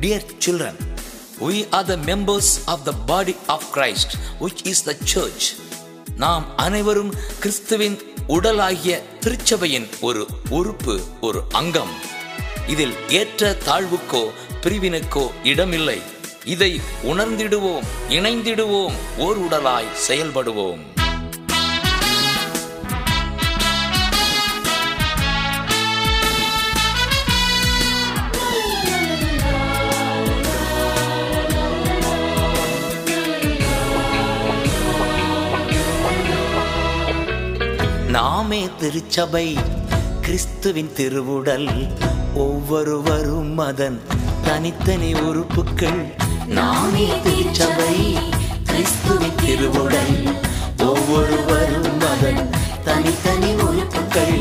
Dear children, we are the members of the body of Christ, which is the church. நாம் அனைவரும் கிறிஸ்துவின் உடலாகிய திருச்சபையின் ஒரு உறுப்பு ஒரு அங்கம். இதில் ஏற்ற தாழ்வுக்கோ பிரிவினுக்கோ இடமில்லை. இதை உணர்ந்திடுவோம் இணைந்திடுவோம் ஓர் உடலாய் செயல்படுவோம். நாமே திருச்சபை கிறிஸ்துவின் திருவுடல். ஒவ்வொருவரும் அதன் தனித்தனி உறுப்புகள் நாமே திருச்சபை கிறிஸ்துவின் திருவுடல். ஒவ்வொருவரும் அதன் தனித்தனி உறுப்புகள்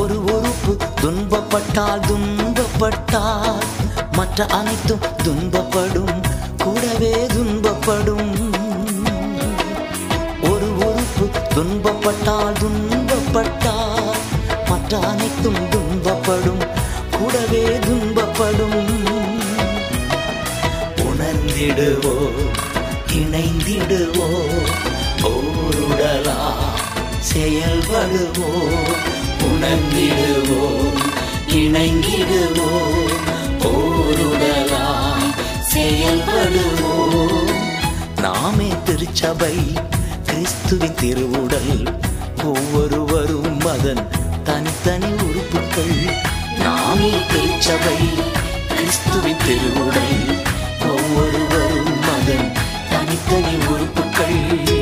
ஒரு உறுப்பு துன்பப்பட்டால் துன்பப்பட்டால் மற்ற அனைத்தும் துன்பப்படும். கூடவே துன்பப்படும். ஒரு உறுப்பு துன்பப்பட்டால் துன்பப்பட்டால் மற்ற அனைத்தும் துன்பப்படும். கூடவே துன்பப்படும். உணர்ந்திடுவோ இணைந்திடுவோ ஓருடலா செயல்படுவோ உணர்ந்திடுவோ. இணைந்திடுவோ போருடலாம் செயல்படுவோ நாமே திருச்சபை கிறிஸ்துவின் திருவுடல். ஒவ்வொருவரும் அதன் தனித்தனி உறுப்புகள். நாமே திருச்சபை கிறிஸ்துவின் திருவுடல். ஒவ்வொருவரும் அதன் தனித்தனி உறுப்புகள்.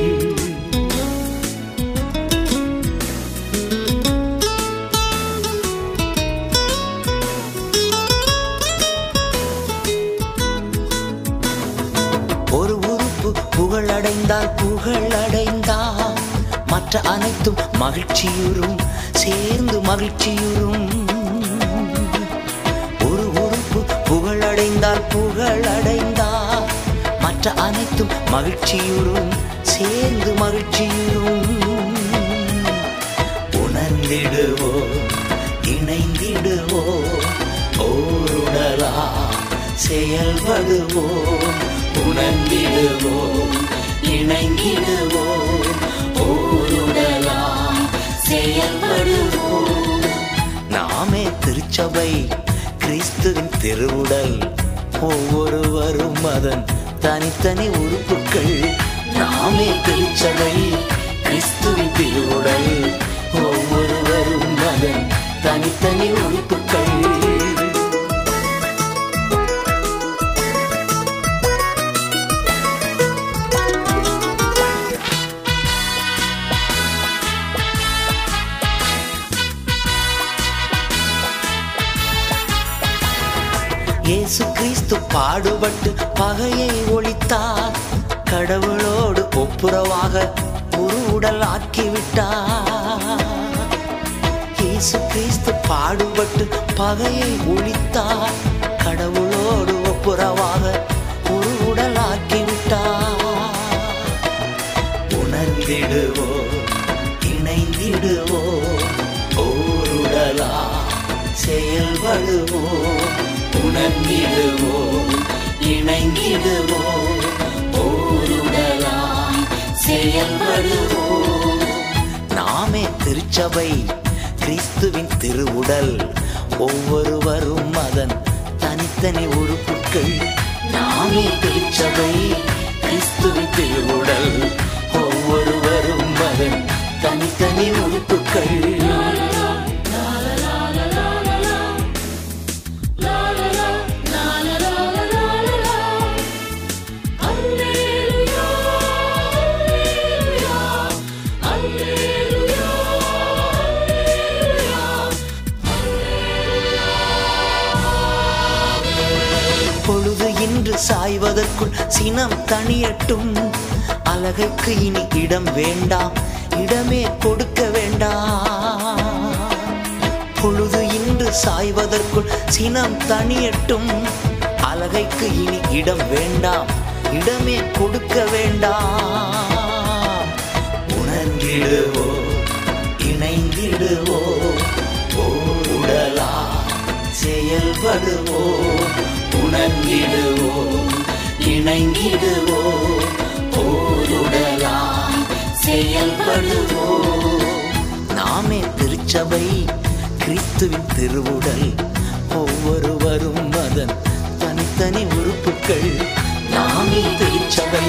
மற்ற அனைத்தும் மகிழ்ச்சியுறும். சேர்ந்து மகிழ்ச்சியுறும். ஒரு உறுப்பு புகழடைந்தால் புகழடைந்தால் மற்ற அனைத்தும் மகிழ்ச்சியுறும். சேர்ந்து மகிழ்ச்சியுறும். உணர்ந்திடுவோ இணைந்திடுவோ ஓருடலா செயல்படுவோம் உணர்ந்திடுவோம் இணைந்திடுவோம் செயல்படுவோ நாமே திருச்சபை கிறிஸ்துவின் திருவுடல். ஒவ்வொருவரும் அதன் தனித்தனி உறுப்புகள். நாமே திருச்சபை கிறிஸ்துவின் திருவுடல். ஒவ்வொருவரும் அதன் தனித்தனி உறுப்புகள். பாடுபட்டு பகையை ஒழித்தார். கடவுளோடு ஒப்புரவாக ஒரு உடல் ஆக்கிவிட்டார் இயேசு கிறிஸ்து பாடுபட்டு பகையை ஒழித்தார். கடவுளோடு ஒப்புரவாக ஒரு உடல் ஆக்கிவிட்டார் உணர்ந்திடுவோ இணைந்திடுவோ ஓருடலா செயல்படுவோம் உணர்ந்திடுவோம் இணைந்திடுவோ ஓருடலா செயல்படுவோ நாமே திருச்சபை கிறிஸ்துவின் திருவுடல். ஒவ்வொருவரும் அதன் தனித்தனி உறுப்புகள் நாமே திருச்சபை கிறிஸ்துவின் திருவுடல். ஒவ்வொருவரும் அதன் தனித்தனி உறுப்புகள் அதற்குள் சினம் தனியட்டும் அழகைக்கு இனி இடம் வேண்டாம். இடமே கொடுக்க வேண்டாம். பொழுது இன்று சாய்வதற்குள் சினம் தனியட்டும் அழகைக்கு இனி இடம் வேண்டாம். இடமே கொடுக்க வேண்டாம். உணர்ந்திடுவோ இணைந்திடுவோ ஓடுடலா செயல்படுவோ உணர்ந்திடுவோம். இணங்கிடுவோம் போருடலாம் செயல்படுவோம் நாமே திருச்சபை கிறிஸ்துவின் திருவுடல். ஒவ்வொருவரும் அதன் தனித்தனி உறுப்புகள். நாமே திருச்சபை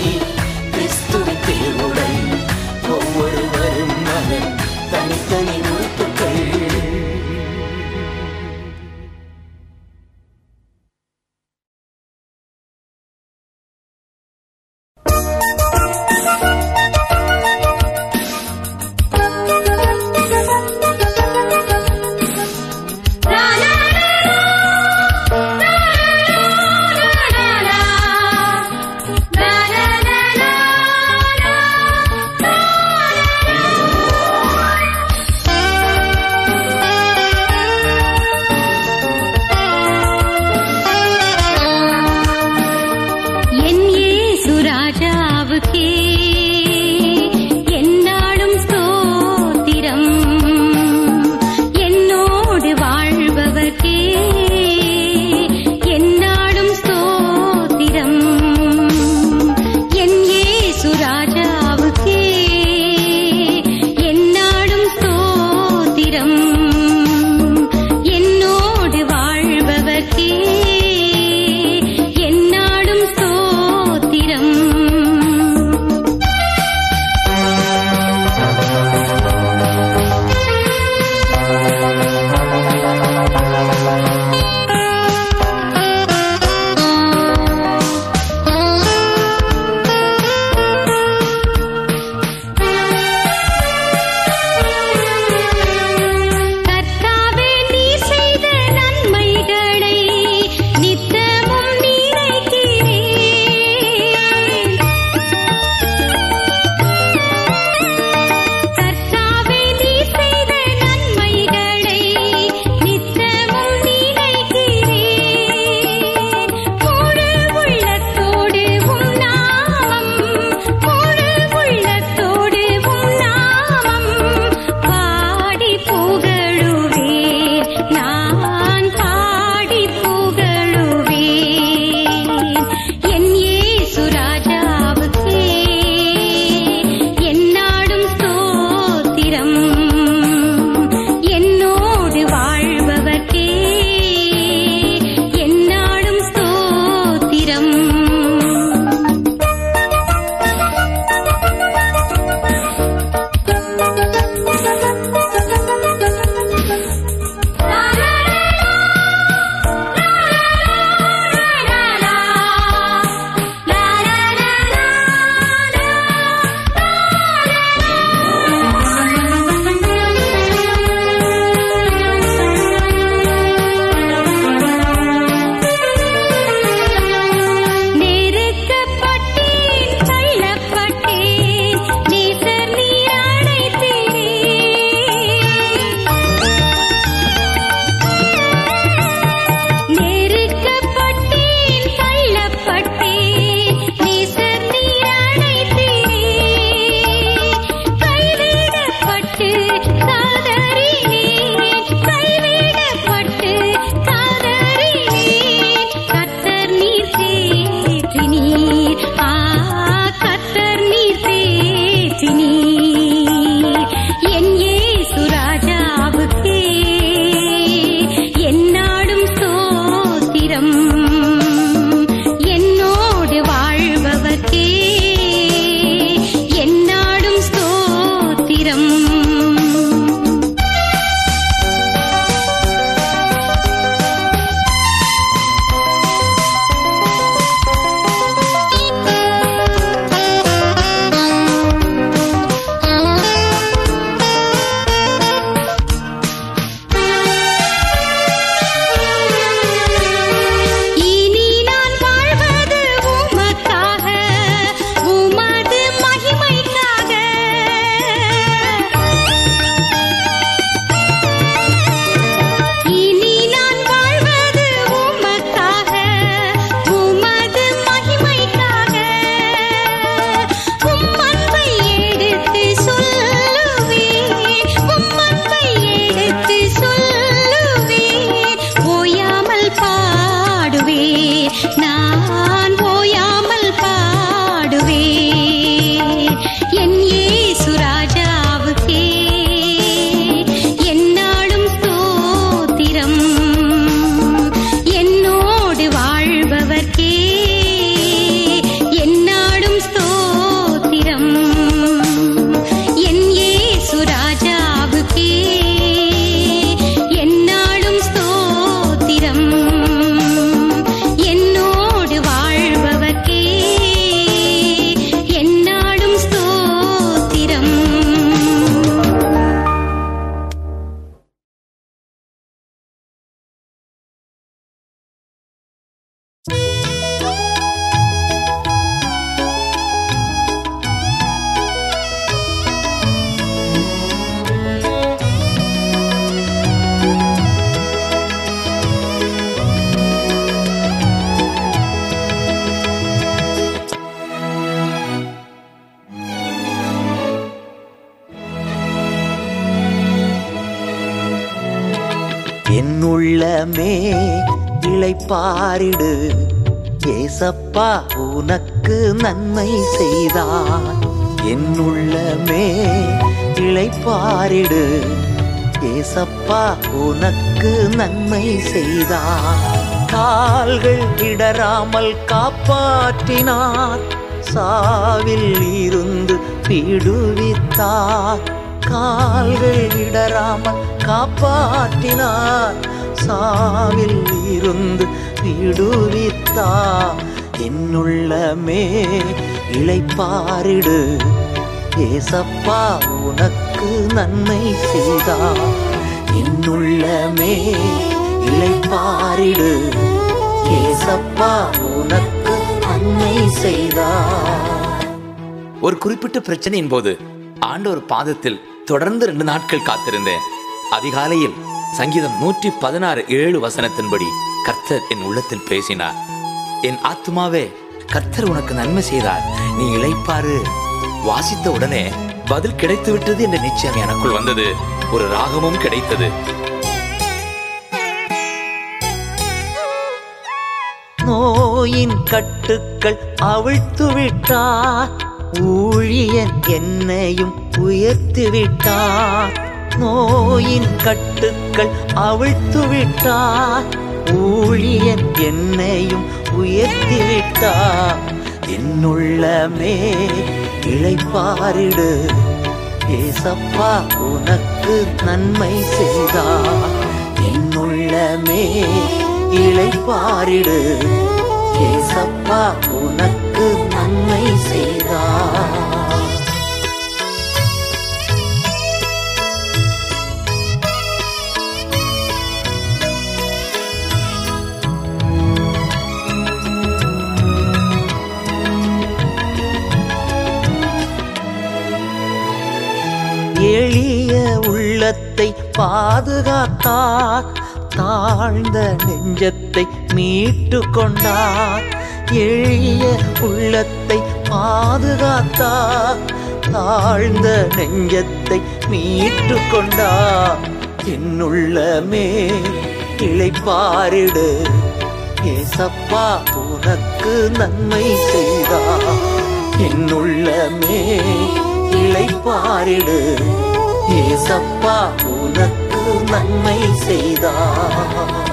பாரிடு. ஏசப்பா உனக்கு நன்மை செய்தார். என்னுள்ளமே இழைப்பாரிடு ஏசப்பா உனக்கு நன்மை செய்தார். கால்கள் இடராமல் காப்பாற்றினார். சாவில் இருந்து விடுவித்தார். கால்கள் இடராமல் காப்பாற்றினார். சாவில் இருந்து விடுவித்தா என்னுள்ளமே இழைப்பாரிடு. ஏசப்பா உனக்கு நன்மை செய்தா. என்னுள்ளமே இழைப்பாரிடு. ஏசப்பா உனக்கு நன்மை செய்தா. ஒரு குறிப்பிட்ட பிரச்சனையின் போது ஆண்டவர் பாதத்தில் தொடர்ந்து ரெண்டு நாட்கள் காத்திருந்தேன். அதிகாலையில் சங்கீதம் நூற்றி பதினாறு ஏழு வசனத்தின்படி. கர்த்தர் என் உள்ளத்தில் பேசினார். என் ஆத்துமாவே கர்த்தர் உனக்கு நன்மை செய்தார். நீ இழைப்பாரு வாசித்த உடனே பதில் கிடைத்து விட்டது என்ற நிச்சயம் எனக்குள் வந்தது. ஒரு ராகமும் கிடைத்தது. நோயின் கட்டுக்கள் அவிழ்த்து விட்டார். ஊழியன் என்னையும் உயர்த்து விட்டார். நோயின் கட்டுக்கள் அவிழ்த்து விட்டார். ஊழியன் என்னையும் உயர்த்திவிட்டா? என்னுள்ளமே இழைப்பாரிடு ஏசப்பா உனக்கு நன்மை செய்தா? என்னுள்ளமே இழைப்பாரிடு ஏசப்பா உனக்கு நன்மை செய்தா? எளிய உள்ளத்தை பாதுகாத்தார். தாழ்ந்த நெஞ்சத்தை மீட்டு கொண்டார் எளிய உள்ளத்தை பாதுகாத்தார். தாழ்ந்த நெஞ்சத்தை மீட்டு கொண்டார் என்னுள்ளமே இழைப்பாரிடு ஏசப்பா உனக்கு நன்மை செய்தார். என்னுள்ளமே பிள்ளை பாரிடு. ஏசப்பா உனக்கு நன்மை செய்தார்.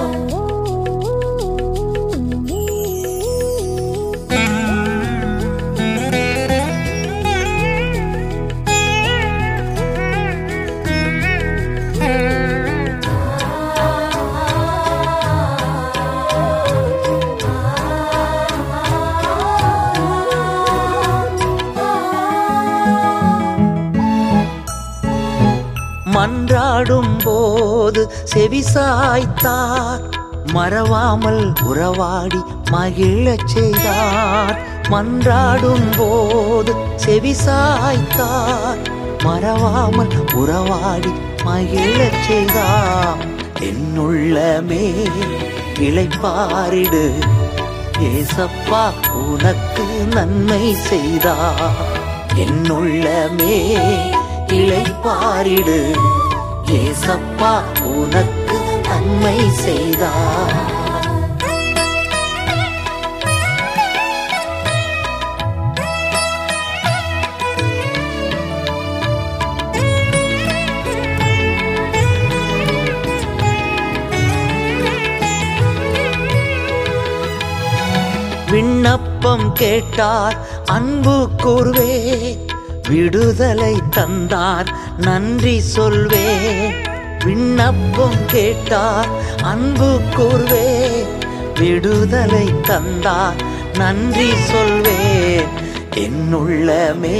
போது செவிசாய்த்தார் மறவாமல் உறவாடி மகிழச் செய்தார். மன்றாடும் போது செவிசாய்த்தார் மறவாமல் உறவாடி மகிழச் செய்தார். என்னுள்ளமே இழைப்பாரிடு ஏசப்பா உனக்கு நன்மை செய்தார். என்னுள்ளமே இழைப்பாரிடு ஏசப்பா உனக்கு நன்மை செய்தார். விண்ணப்பம் கேட்டார் அன்பு கூறுவே விடுதலை தந்தார் நன்றி சொல்வேன் விண்ணப்பம் கேட்டார் அன்பு கூறுவே விடுதலை தந்தார் நன்றி சொல்வே. என்னுள்ளமே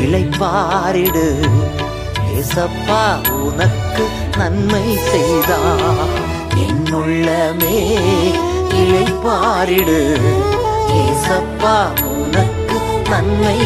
இழைப்பாரிடு ஏசப்பா உனக்கு நன்மை செய்தா. என்னுள்ளமே இழைப்பாரிடு ஏசப்பா உனக்கு நன்மை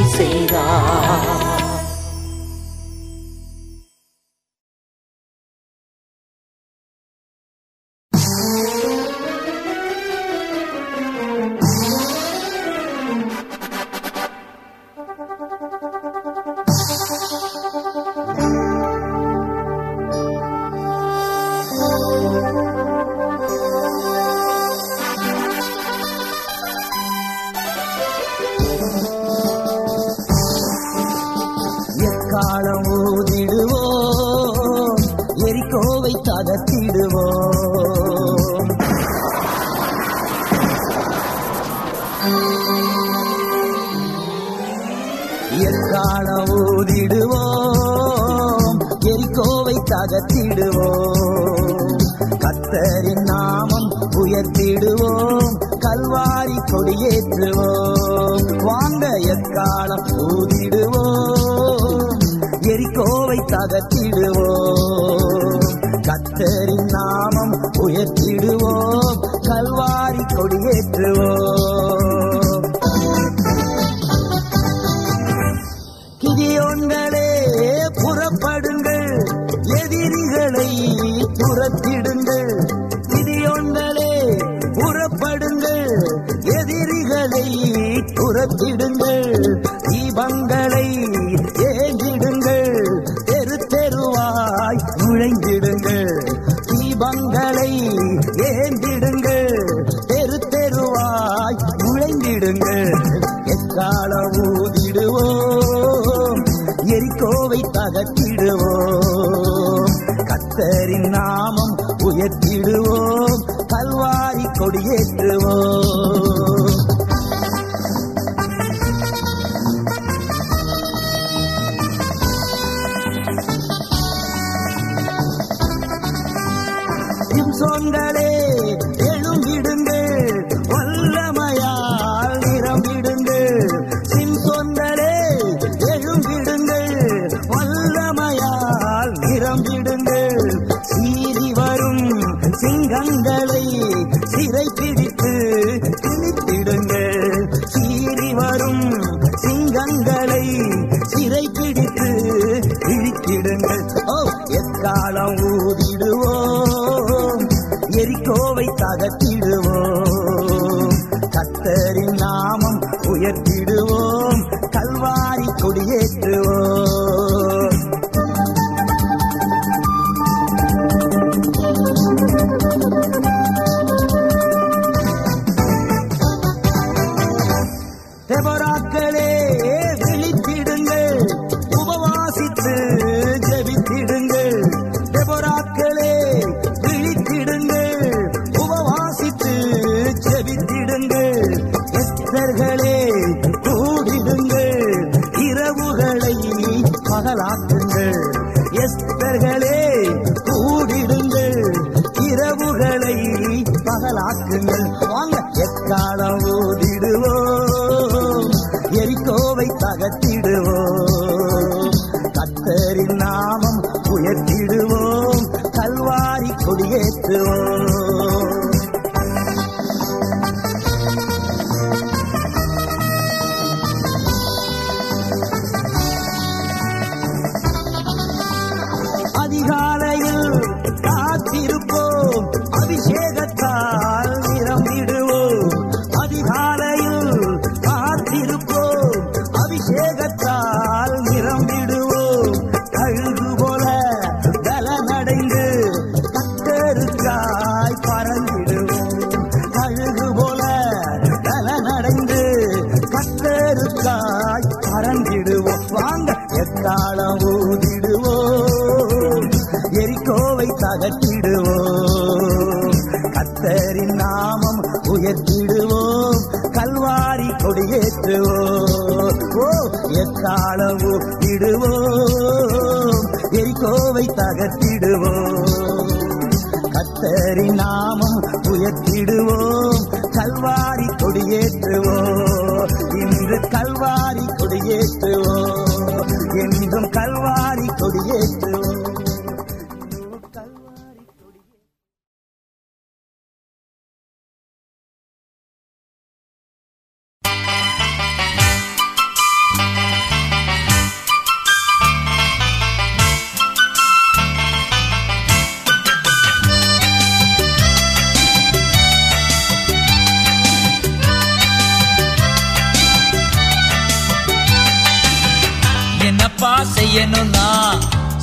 காரியனும்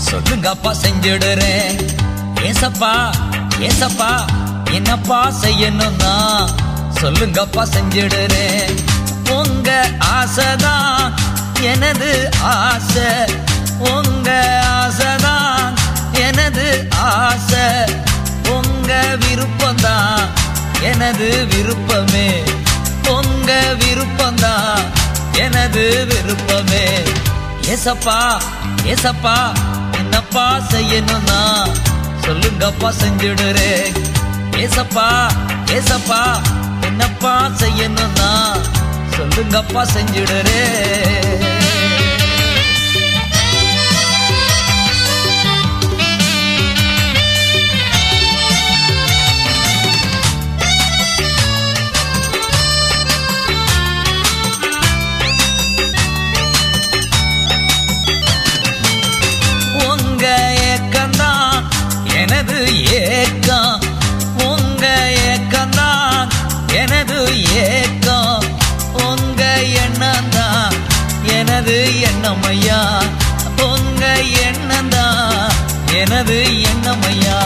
சொல்லுங்கப்பா செஞ்சிடுறேன். ஏசப்பா ஏசப்பா என்னப்பா செய்யணும் நான் சொல்லுங்கப்பா செஞ்சிடுறேன். உங்க ஆசைதான் எனது ஆசை. உங்க ஆசைதான் எனது ஆசை. உங்க விருப்பம்தான் எனது விருப்பமே. உங்க விருப்பம்தான் எனது விருப்பமே. ஏசப்பா ஏசப்பா என்னப்பா செய்யணும்னா சொல்லுங்கப்பா செஞ்சிடுறே. ஏசப்பா ஏசப்பா என்னப்பா செய்யணும்னா சொல்லுங்கப்பா செஞ்சுடுறேன் ஏக்கம். உங்க எண்ணம் தான் எனது எண்ணம் ஐயா உங்க எண்ணம் தான் எனது எண்ணம் ஐயா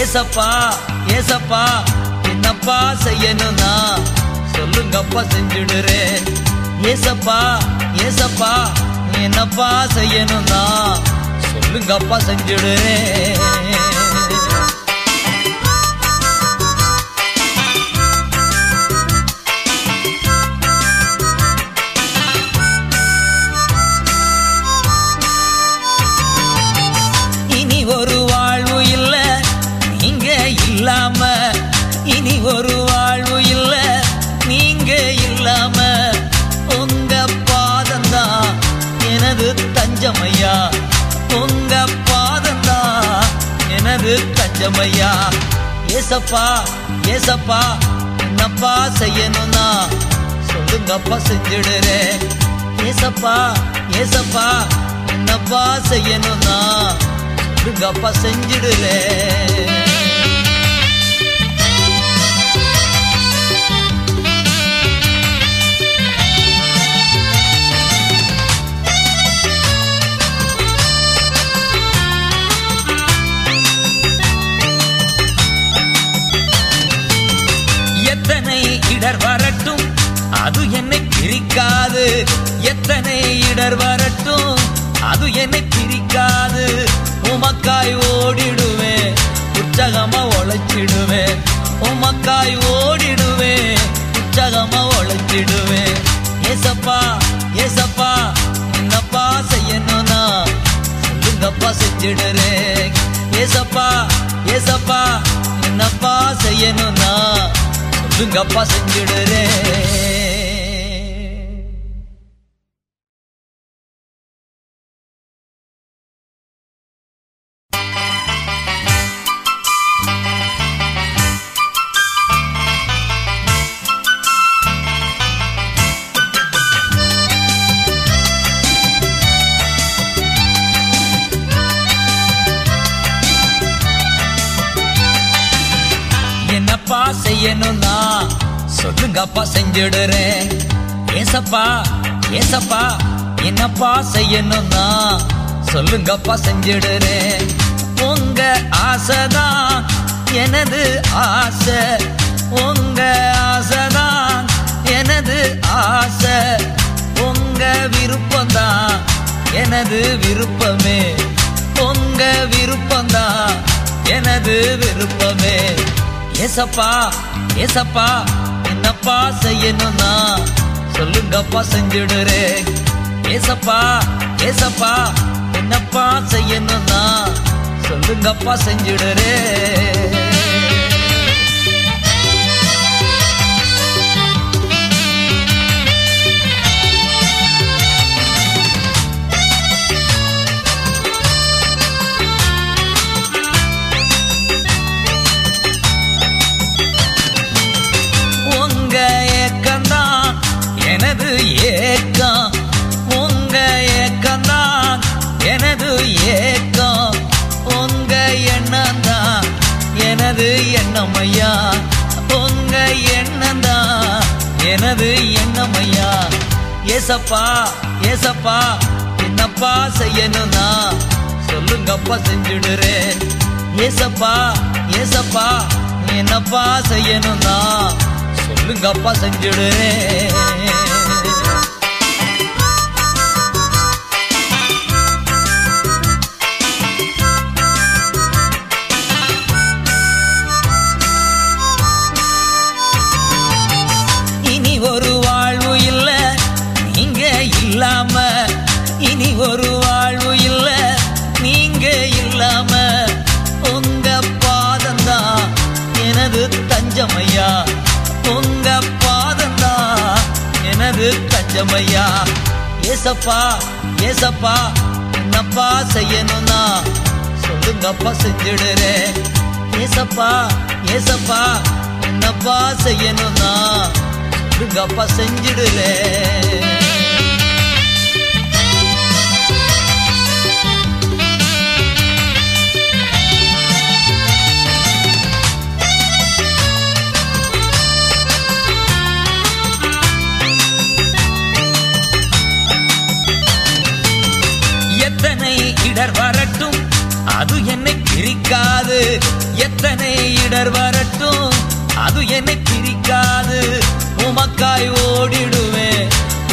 ஏசப்பா ஏசப்பா என்னப்பா செய்யணும்னா? சொல்லுங்கப்பா செஞ்சுடுறேன் ஏசப்பா ஏசப்பா என்னப்பா செய்யணும்னா? சொல்லுங்கப்பா செஞ்சுடுறேன் எனது ஏசப்பா ஏசப்பா என்னப்பா செய்யணும்னா? சொல்லுங்கப்பா செஞ்சிடுறே. ஏசப்பா ஏசப்பா என்னப்பா செய்யணும்னா? சொல்லுங்கப்பா செஞ்சிடுறேன் எத்தனை இடர் வரட்டும் அது என்னை பிரிக்காது. உமக்காய் ஓடிடுவேன் உற்சாகமா உழைச்சிடுவேன். உமக்காய் ஓடிடுவேன் உற்சாகமா உழைச்சிடுவேன். ஏசப்பா ஏசப்பா என்னப்பா செய்யணும்னா சொல்லுங்கப்பா செஞ்சிடுறேன் ஏசப்பா ஏசப்பா என்னப்பா செய்யணும்னா சொல்லுங்கப்பா செஞ்சிடுறேன் சொல்லுங்கப்பா செஞ்சிடுறேன். ஏசப்பா ஏசப்பா என்னப்பா செய்யணும்னா? சொல்லுங்கப்பா செஞ்சிடுறேன். உங்க ஆசைதான் எனது ஆசை. உங்க ஆசைதான் எனது ஆசை. உங்க விருப்பம்தான் எனது விருப்பமே. உங்க விருப்பம்தான் எனது விருப்பமே. ஏசப்பா ஏசப்பா ஏசப்பா செய்யணும்னா சொல்லுங்கப்பா செஞ்சிடுறே. ஏசப்பா ஏசப்பா என்னப்பா செய்யணும்னா சொல்லுங்கப்பா செஞ்சிடுறே. ஏக்கம் உங்க எண்ணம் தான் எனது எண்ணம் ஐயா உங்க எண்ணம் தான் எனது எண்ணம் ஐயா ஏசப்பா ஏசப்பா என்னப்பா செய்யணும்னா? சொல்லுங்கப்பா செஞ்சுடுறேன் ஏசப்பா ஏசப்பா என்னப்பா செய்யணும்னா? சொல்லுங்கப்பா செஞ்சுடுறேன் செய்யமையா ஏசப்பா ஏசப்பா என்னப்பா செய்யணும்னா? சொல்லுங்கப்பா செஞ்சிடுறே. ஏசப்பா ஏசப்பா என்னப்பா செய்யணும்னா? சொல்லுங்கப்பா செஞ்சிடுறேன் அது என்னை பிரிக்காது. எத்தனை இடர் வரட்டும் அது என்னை பிரிக்காது. உமக்காய் ஓடிடுவேன்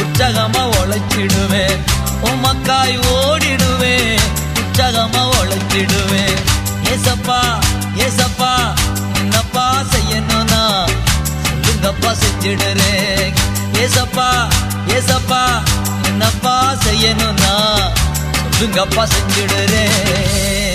உற்சகமா உழைச்சிடுவேன். உமக்காய் ஓடிடுவேன் உற்சகமா உழைச்சிடுவேன். ஏசப்பா ஏசப்பா என்னப்பா செய்யணும்னா? சொல்லுங்கப்பா செஞ்சிடுறேன் ஏசப்பா ஏசப்பா என்னப்பா செய்யணும்னா? சொல்லுங்கப்பா செஞ்சிடுறேன்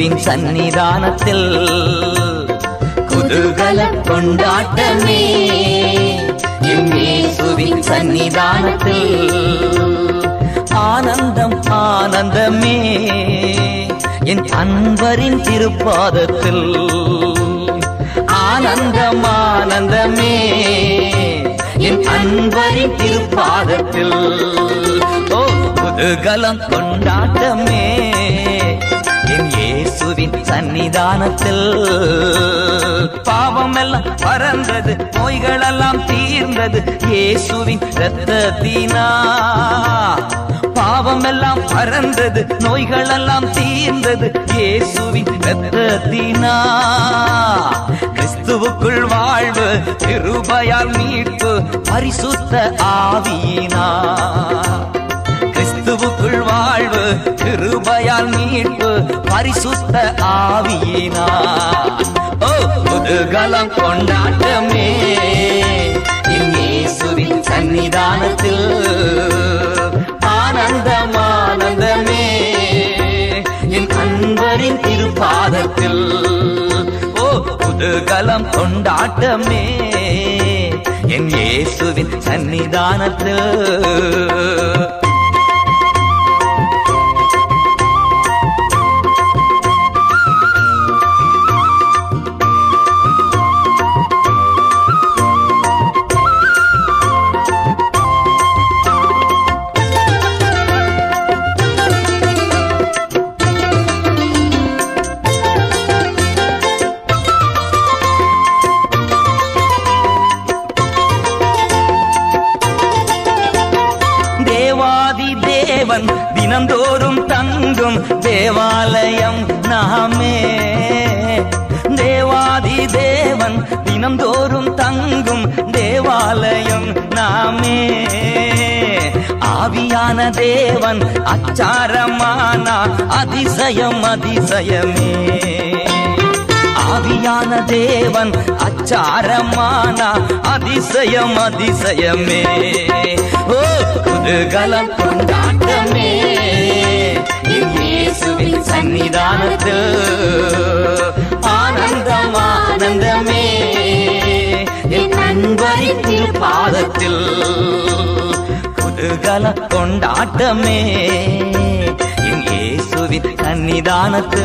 இயேசுவின் சன்னிதானத்தில் குதூகல கொண்டாட்டமே. என் இயேசுவின் சன்னிதானத்தில் ஆனந்தம் ஆனந்தமே. என் அன்பரின் திருப்பாதத்தில் ஆனந்தம் ஆனந்தமே. என் அன்பரின் திருப்பாதத்தில் ஓ குதூகலம் கொண்டாட்டமே. என் இயேசுவின் சன்னிதானத்தில் பாவம் எல்லாம் பறந்தது நோய்களெல்லாம் தீர்ந்தது இயேசுவின் ரத்தத்தினா பாவம் எல்லாம் பறந்தது நோய்களெல்லாம் தீர்ந்தது இயேசுவின் ரத்தத்தினா கிறிஸ்துவுக்குள் வாழ்வு திருபயால் மீட்பு பரிசுத்த ஆவியினா. கிருபையால் மீட்பு பரிசுத்த ஆவியினா ஓ குதூகலம் கொண்டாட்டமே. என் இயேசுவின் சன்னிதானத்தில் ஆனந்தம் ஆனந்தமே என் அன்பரின் திருப்பாதத்தில் ஓ புதுகலம் கொண்டாட்டமே. என் இயேசுவின் சன்னிதானத்தில் ஆவியான தேவன் அச்சாரமானா அதிசயம் அதிசயமே. ஆவியான தேவன் அச்சாரமானா அதிசயம் அதிசயமே. ஓ குதூகலம் கொண்டாட்டமே. என் இயேசுவின் சன்னிதானத்தில் ஆனந்தம் ஆனந்தமே. என் அன்பரின் திருப்பாதத்தில் குதூகல கொண்டாட்டமே. என் இயேசுவின் சன்னிதானத்து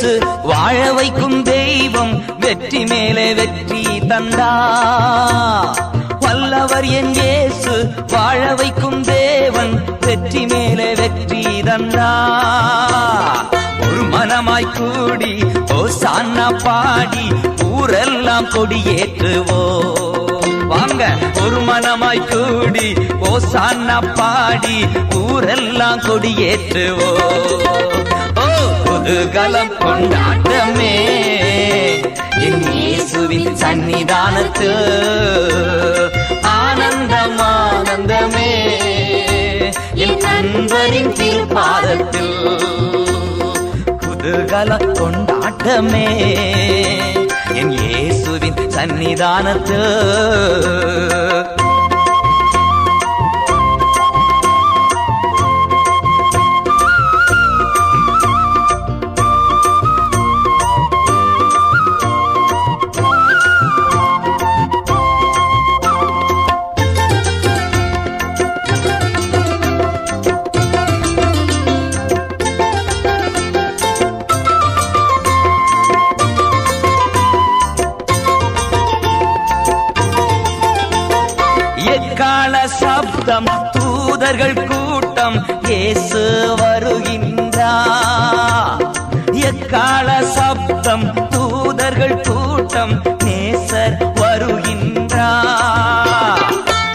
இயேசு வாழ வைக்கும் தெய்வம் வெற்றி மேலே வெற்றி தந்தா. வல்லவர் என் இயேசு வாழ வைக்கும் தேவன் வெற்றி மேலே வெற்றி தந்தா. ஒரு மனமாய் கூடி ஓ சான்னா பாடி ஊரெல்லாம் கொடியேற்றுவோ. வாங்க ஒரு மனமாய் கூடி ஓ சான்னா பாடி ஊரெல்லாம் கொடியேற்றுவோ. குதூகலம் கொண்டாட்டமே. என் இயேசுவின் சன்னிதானத்து ஆனந்தம் ஆனந்தமே என் நண்பரின் திருப்பாதத்தில் குதூகல கொண்டாட்டமே. என் இயேசுவின் சன்னிதானத்து கூட்டம் நேசர் வருகின்றார்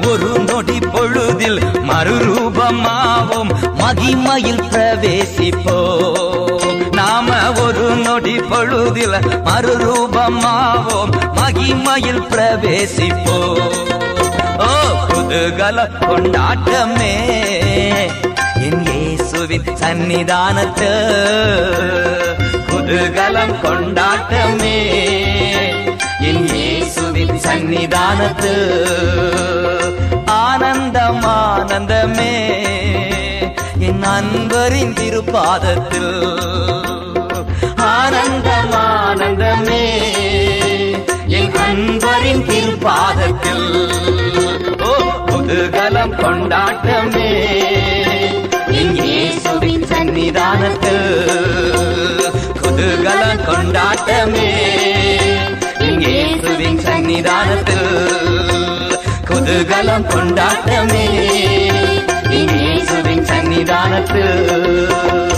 ஒரு நொடி பொழுதில் மறுரூபமாவும் மகிமையில் பிரவேசிப்போ. நாம ஒரு நொடி பொழுதில் மறுரூபமாவோம் மகிமையில் பிரவேசிப்போ. ஓ குதூகல கொண்டாட்டமே என் இயேசுவின் சன்னிதானத்து குதூகலம் கொண்டாட்டமே. இயேசுவின் சன்னிதானத்து ஆனந்தம் ஆனந்தமே என் அன்பரின் திருப்பாதத்தில். ஆனந்தம் ஆனந்தமே என் அன்பரின் திருப்பாதத்தில். ஓ குதூகலம் கொண்டாட்டமே என் இயேசுவின் சன்னிதானத்தில் குதூகலம் கொண்டாட்டமே என் இயேசுவின் சன்னிதானத்தில் குதூகலம் கொண்டாட்டமே. இயேசுவின் சன்னிதானத்தில்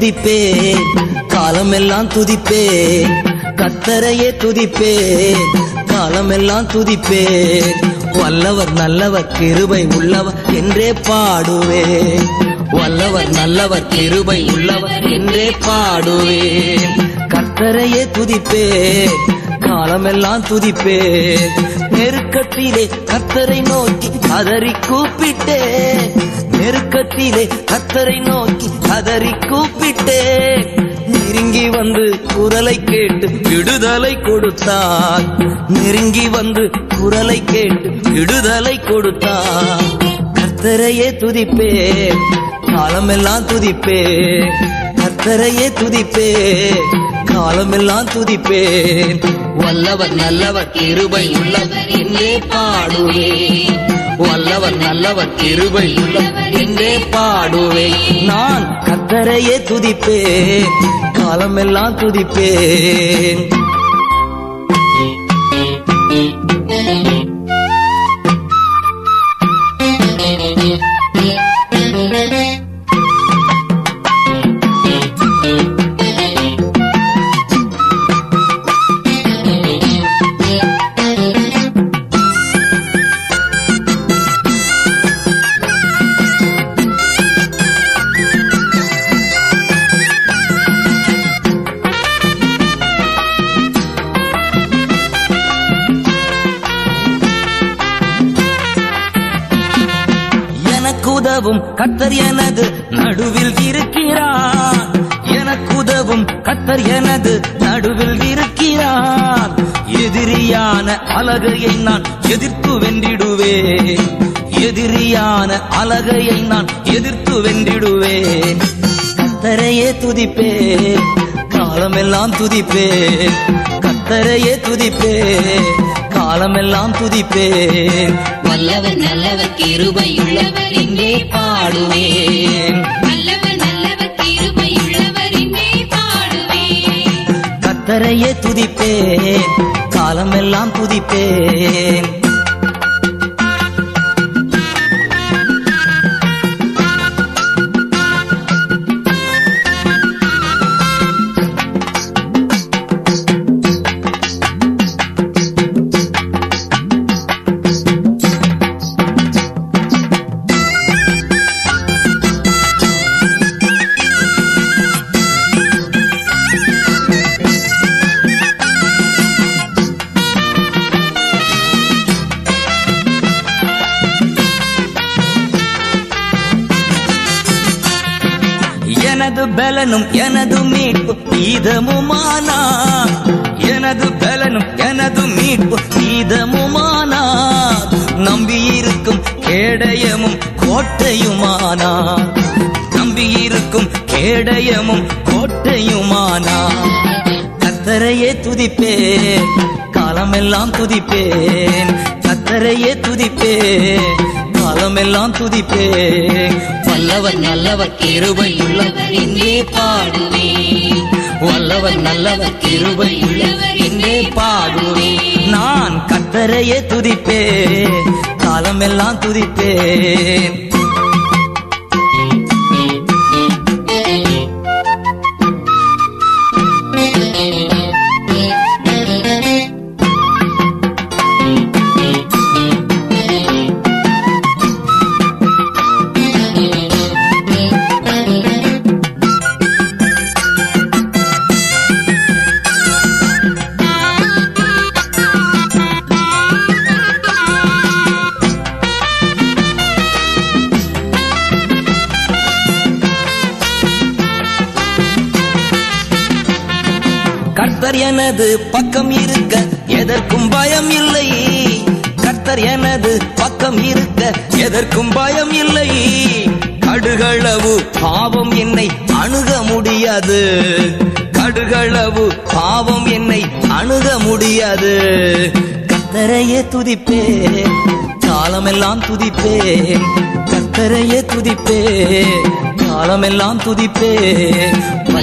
துதிப்பே காலமெல்லாம் துதிப்பே கத்தரையே துதிப்பே காலமெல்லாம் துதிப்பே. வல்லவர் நல்லவர் கிருபை உள்ளவர் என்றே பாடுவே. வல்லவர் நல்லவர் கிருபை உள்ளவர் என்றே பாடுவேன் கத்தரையே துதிப்பே காலமெல்லாம் துதிப்பே. நெருக்கத்திலே கத்தரை நோக்கி கதறி கூப்பிட்டே நெருக்கத்திலே கத்தரை நோக்கி கதறி கூப்பிட்டே நெருங்கி வந்து குரலை கேட்டு விடுதலை கொடுத்தார். நெருங்கி வந்து குரலை கேட்டு விடுதலை கொடுத்தார். கத்தரையே துதிப்பே காலமெல்லாம் துதிப்பே கத்தரையே துதிப்பே காலமெல்லாம் துதிப்பேன். வல்லவர் நல்லவர் கிருபை உள்ளவர் என்றே பாடுவேன் வல்லவர் நல்லவர் கிருபை உள்ளவர் என்றே பாடுவேன் நான் கத்தரையே துதிப்பேன். காலமெல்லாம் துதிப்பேன். நடுவில் இருக்கிறார் எனக்கு உதவும் கத்தர் எனது நடுவில் இருக்கிறார். எதிரியான அலகையை நான் எதிர்த்து வென்றிடுவேன். எதிரியான அலகையை நான் எதிர்த்து வென்றிடுவேன். கத்தரையே துதிப்பேன். காலமெல்லாம் துதிப்பேன். கத்தரையே துதிப்பேன். காலமெல்லாம் துதிப்பேன். வல்லவர் நல்லவர் கிருபையுள்ளவர் இங்கே பாடுவேன். கரையே துதிப்பேன் காலமெல்லாம் துதிப்பேன் பலனும் எனது மீட்பு கீதமுமானா எனது பலனும் எனது மீட்பு கீதமுமானா நம்பியிருக்கும் கேடயமும் கோட்டையுமானா? நம்பியிருக்கும் கேடயமும் கோட்டையுமானா? கத்தரையே துதிப்பேன் காலமெல்லாம் துதிப்பேன் கத்தரையே துதிப்பேன் காலமெல்லாம் துதிப்பே. வல்லவர் நல்லவர் கிருபை உள்ளவர் இங்கே பாடுவே. வல்லவர் நல்லவர் கிருபை உள்ளவர் இங்கே பாடுவே. நான் கத்தரையே துதிப்பே. காலமெல்லாம் துதிப்பேன். எனது பக்கம் இருக்க எதற்கும் பயம் இல்லை. கர்த்தர் எனது பக்கம் இருக்க எதற்கும் பயம் இல்லை. கடுகளவு பாவம் என்னை அணுக முடியாது. கடுகளவு பாவம் என்னை அணுக முடியாது. கத்தரையே துதிப்பேன் காலமெல்லாம் துதிப்பேன். கத்தரையே துதிப்பேன் காலமெல்லாம் துதிப்பேன்.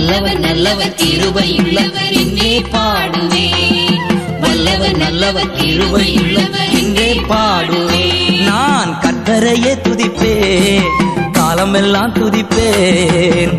வல்லவர் நல்லவர் கிருபை எங்கே என்றே பாடுவேன் வல்லவர் நல்லவர் கிருபை உள்ளவர் பாடுவேன் நான் கத்தரையே துதிப்பேன் காலமெல்லாம் துதிப்பேன்.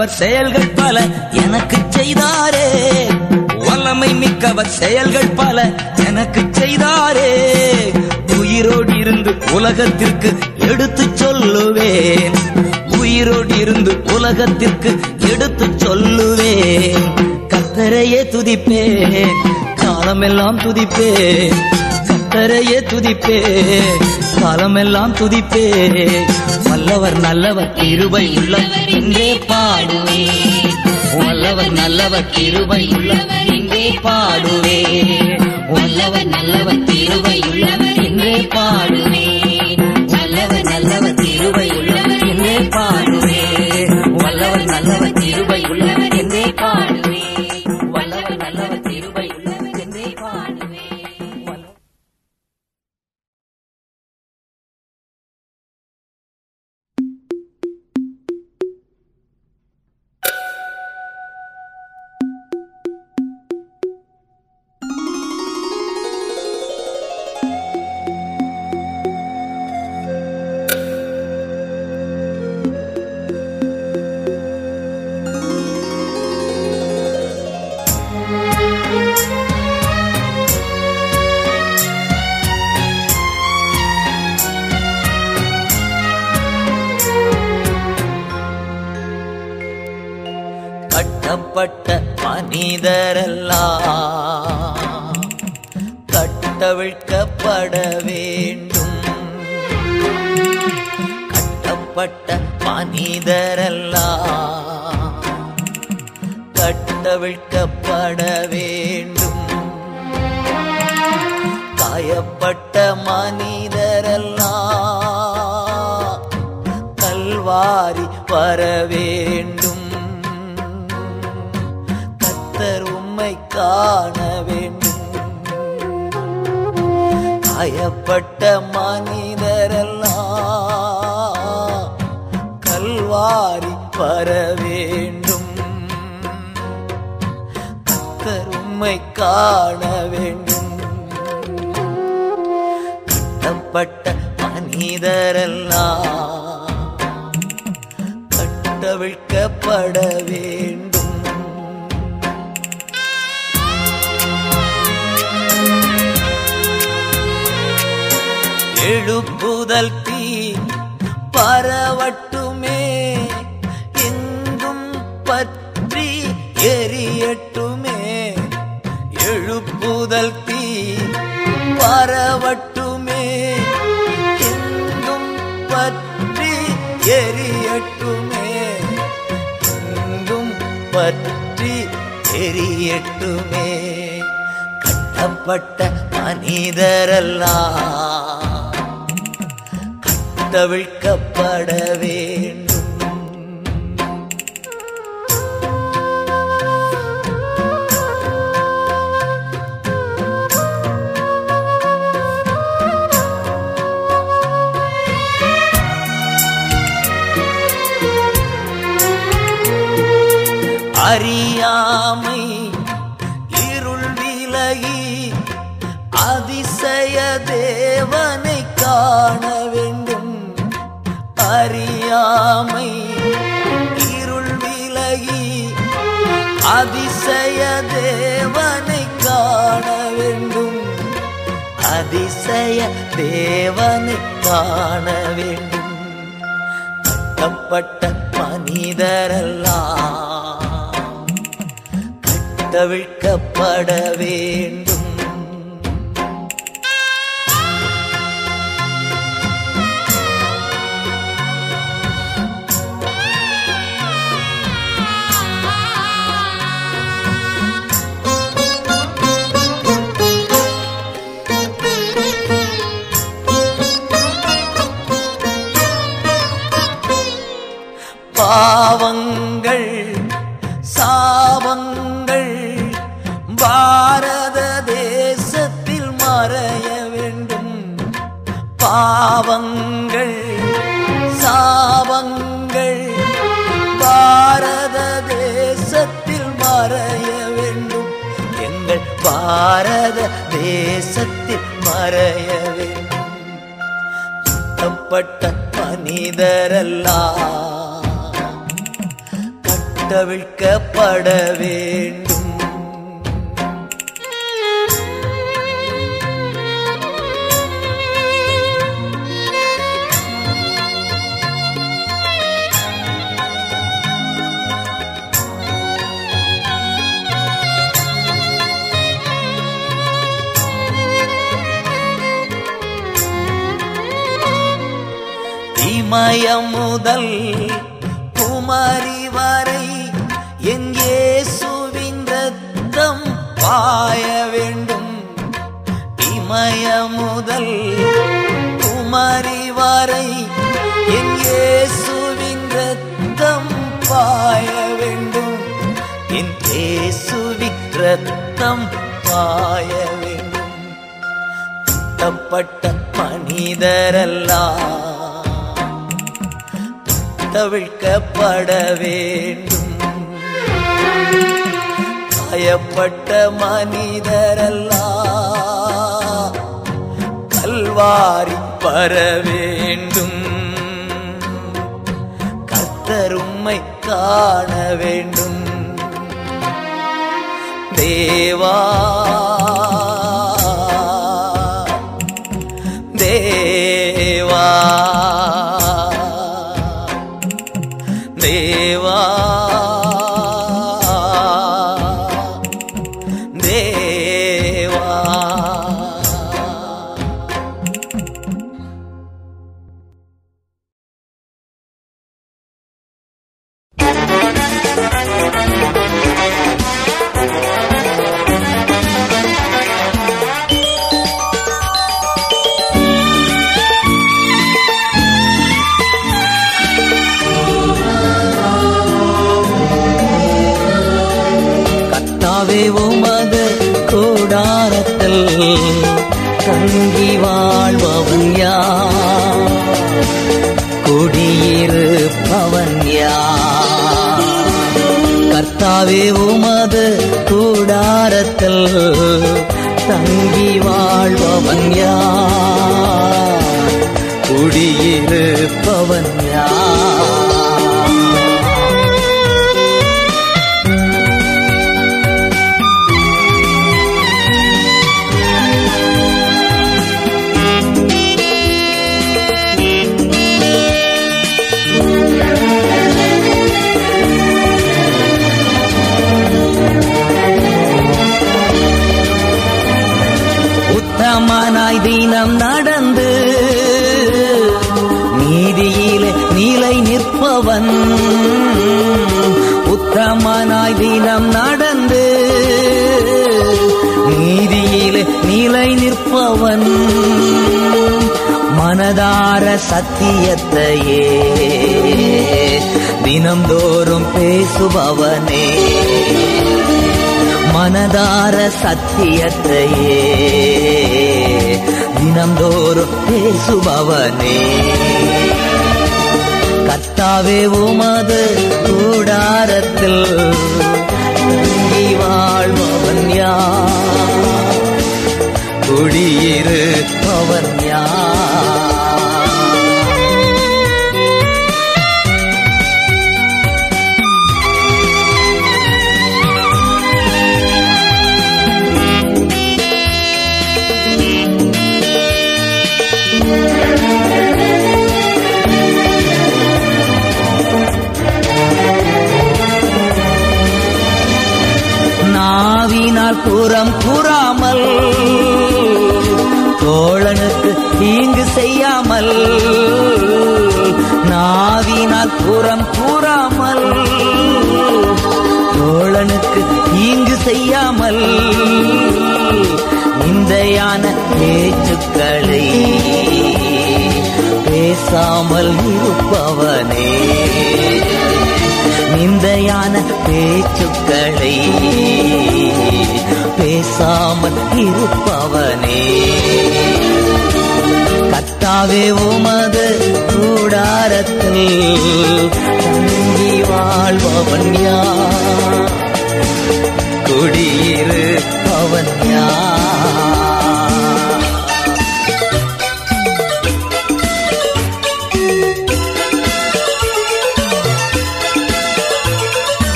மிக்கவர் செயல்கள் பல எனக்கு செய்தாரே. வல்லமை மிக்கவர் செயல்கள் பல எனக்கு செய்தாரே. உயிரோடு இருந்து உலகத்திற்கு எடுத்து சொல்லுவேன். உயிரோடு இருந்து உலகத்திற்கு எடுத்து சொல்லுவேன். கத்தரையே துதிப்பேன். காலமெல்லாம் துதிப்பேன். கத்தரையே துதிப்பேன். காலமெல்லாம் துதிப்பேன். வல்லவர் நல்லவர் கிருபை உள்ளவர் என்றே பாடுவே. வல்லவர் நல்லவர் கிருபை உள்ளவர் என்றே பாடுவே. வல்லவர் நல்லவர் கிருபை தவிழ்க்கப்பட வேண்டும் அறியாமை அதிசய தேவனை காண வேண்டும். அறியாமை இருள் விலகி அதிசய தேவனை காண வேண்டும். அதிசய தேவனை காண வேண்டும். கட்டப்பட்ட மனிதரெல்லாம் கட்டவிழ்க்கப்பட வேண்டும். பாவங்கள் சாபங்கள் பாரத தேசத்தில் மறைய வேண்டும். பாவங்கள் சாபங்கள் பாரத தேசத்தில் மறைய வேண்டும். எங்கள் பாரத தேசத்தில் மறைய வேண்டும். பட்ட மனிதரல்லா தவிழ்க்கப்பட வேண்டும் இமயம் முதல் குமாரி பாய வேண்டும். இமய முதல் குமரி வரை என் இயேசுவின் ரத்தம் பாய வேண்டும். என் இயேசுவின் ரத்தம் பாய வேண்டும். தப்பட்ட மனிதரெல்லாம் தவிழ்க்கப்பட வேண்டும். காயப்பட்ட மனிதரல்லா கல்வாரி பர வேண்டும். கத்தரும்மை காண வேண்டும். தேவா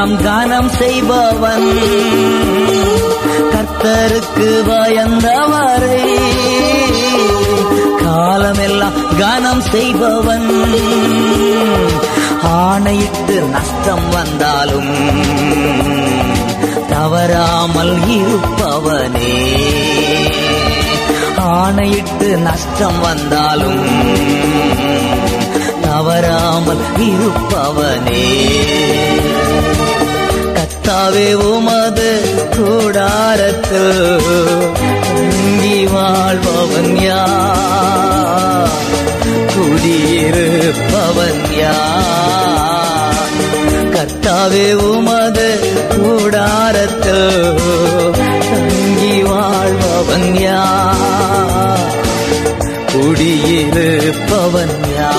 காலமெல்லாம் கானம் செய்பவன். கர்த்தருக்கு பயந்தவரை காலமெல்லாம் கானம் செய்பவன். ஆணையிட்டு நஷ்டம் வந்தாலும் தவறாமல் இருப்பவனே. ஆணையிட்டு நஷ்டம் வந்தாலும் தவறாமல் இருப்பவனே. கத்தாவே உமது கூடாரத்தில் தங்கி வாழ்பவன் யா குடியிருப்பவன் யா கத்தாவே உமது கூடாரத்தில் தங்கி வாழ்பவன் யா குடியிருப்பவன் யா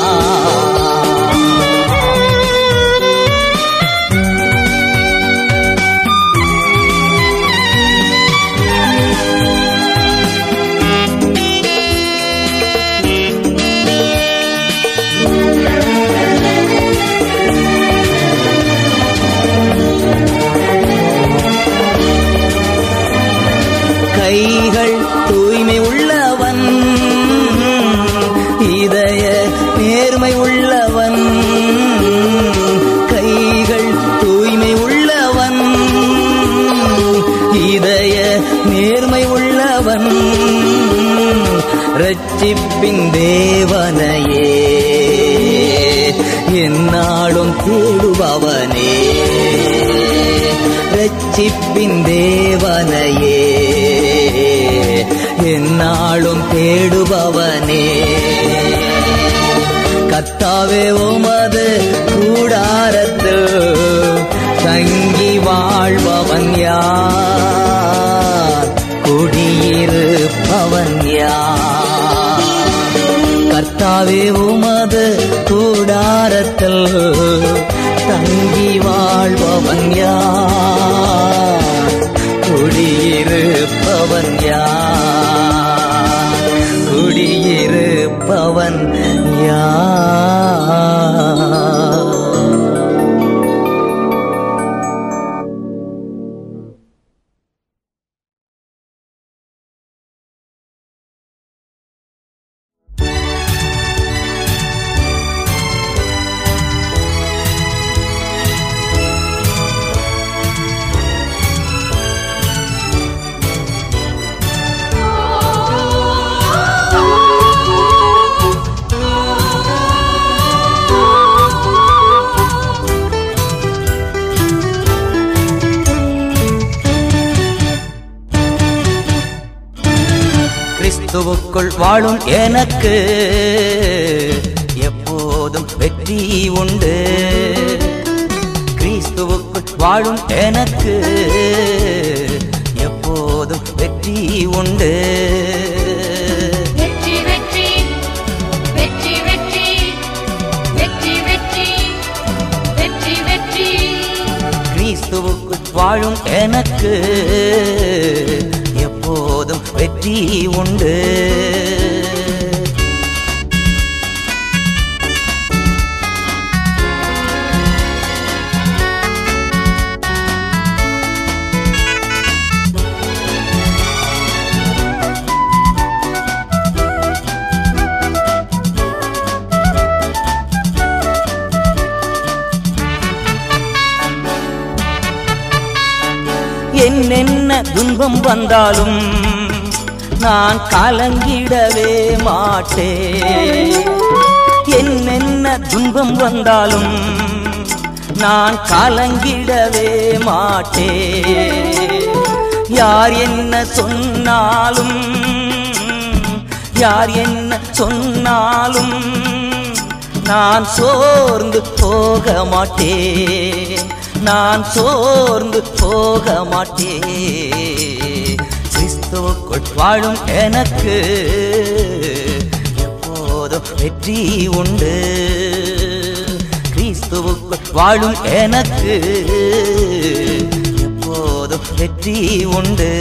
ரட்சிப்பின் தேவனையே. என்னாலும் தேடுபவனே. கத்தாவே உமது கூடாரத்து தங்கி வாழ்பவன் யார்? குடியிருப்பவன் யார்? கர்த்தாவே உமது கூடாரத்தில் தங்கி வாழ்பவன் யார்? குடியிருப்பவன் யார்? குடியிருப்பவன் யார்? எனக்கு எப்போதும் வெற்றி உண்டு. கிறிஸ்துவுக்குள் வாழும் எனக்கு எப்போதும் வெற்றி உண்டு. துன்பம் வந்தாலும் நான் கலங்கிடவே மாட்டேன். என்னென்ன துன்பம் வந்தாலும் நான் கலங்கிடவே மாட்டேன். யார் என்ன சொன்னாலும் யார் என்ன சொன்னாலும் நான் சோர்ந்து போக மாட்டேன். நான் சோர்ந்து போக மாட்டேன். உட்வாழும் எனக்கு எப்போதும் வெற்றி உண்டு. கிறிஸ்துவுக்குள் வாழும் எனக்கு எப்போதும் வெற்றி உண்டு.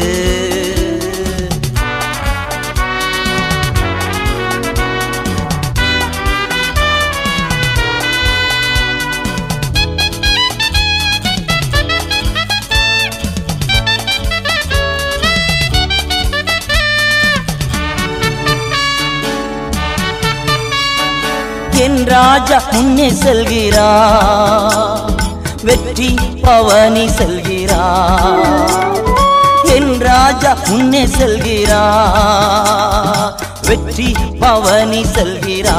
ராஜா முன்னே செல்கிறா வெற்றி பவனி செல்கிறா என் ராஜா முன்னே செல்கிறா வெற்றி பவனி செல்கிறா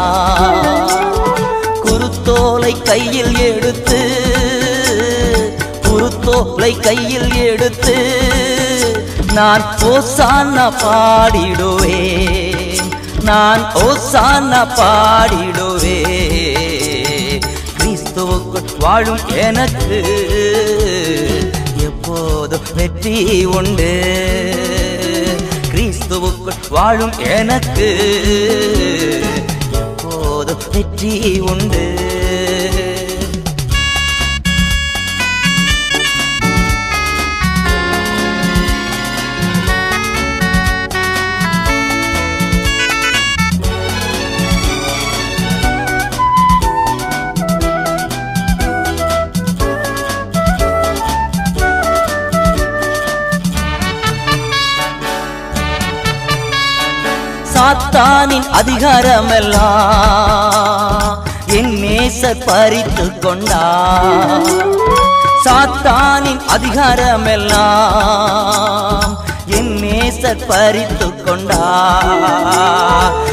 குருத்தோலை கையில் எடுத்து குருத்தோலை கையில் எடுத்து நான் ஓசான பாடிடுவேன். நான் ஓசான பாடிடுவேன். வாழும் எனக்கு எப்போதும் வெற்றி உண்டு. கிறிஸ்துவுக்குள் வாழும் எனக்கு எப்போதும் வெற்றி உண்டு. சாத்தானின் அதிகாரமெல்லாம் என் நேசர் பறித்து கொண்டா. சாத்தானின் அதிகாரமெல்லாம் என் நேசர் பறித்து கொண்டா.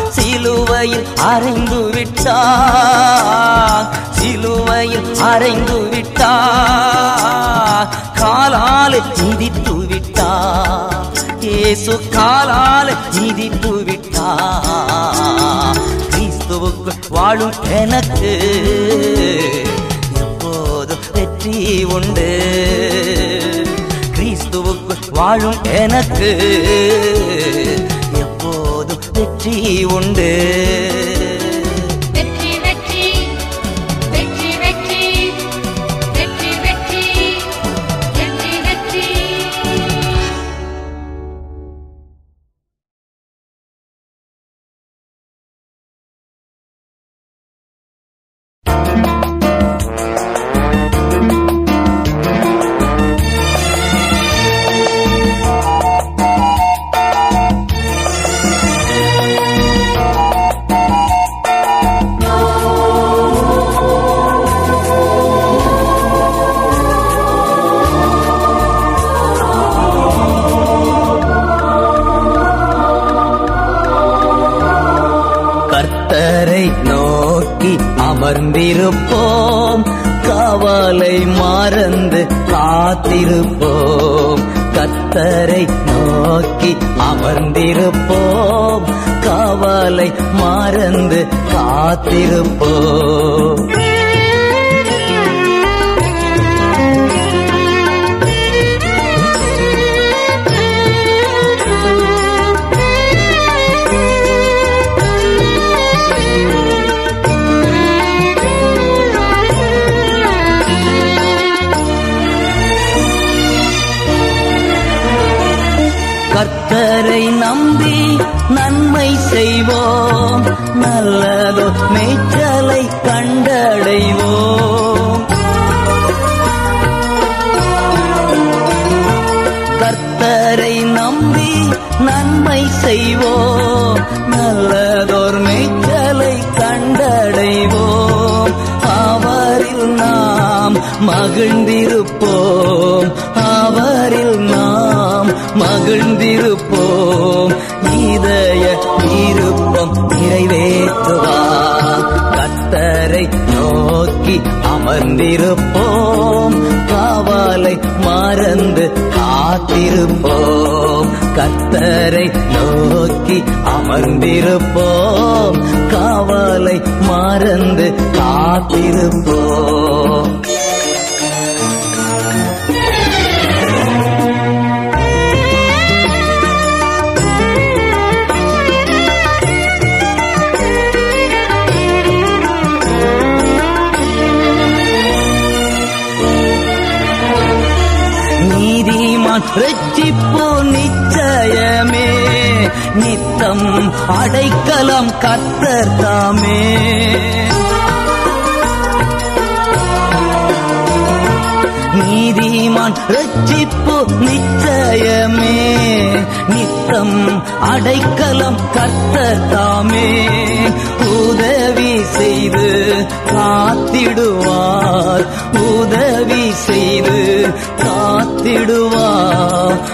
சிலுவையில் அரைந்து விட்டா. சிலுவையில் அரைந்து விட்டா. காலால் மிதித்து விட்டா. ஏசு காலால் மிதித்து விட்டா. கிறிஸ்துவுக்குள் வாழும் எனக்கு எப்போதும் வெற்றி உண்டு? கிறிஸ்துவுக்குள் வாழும் எனக்கு எப்போதும் வெற்றி உண்டு?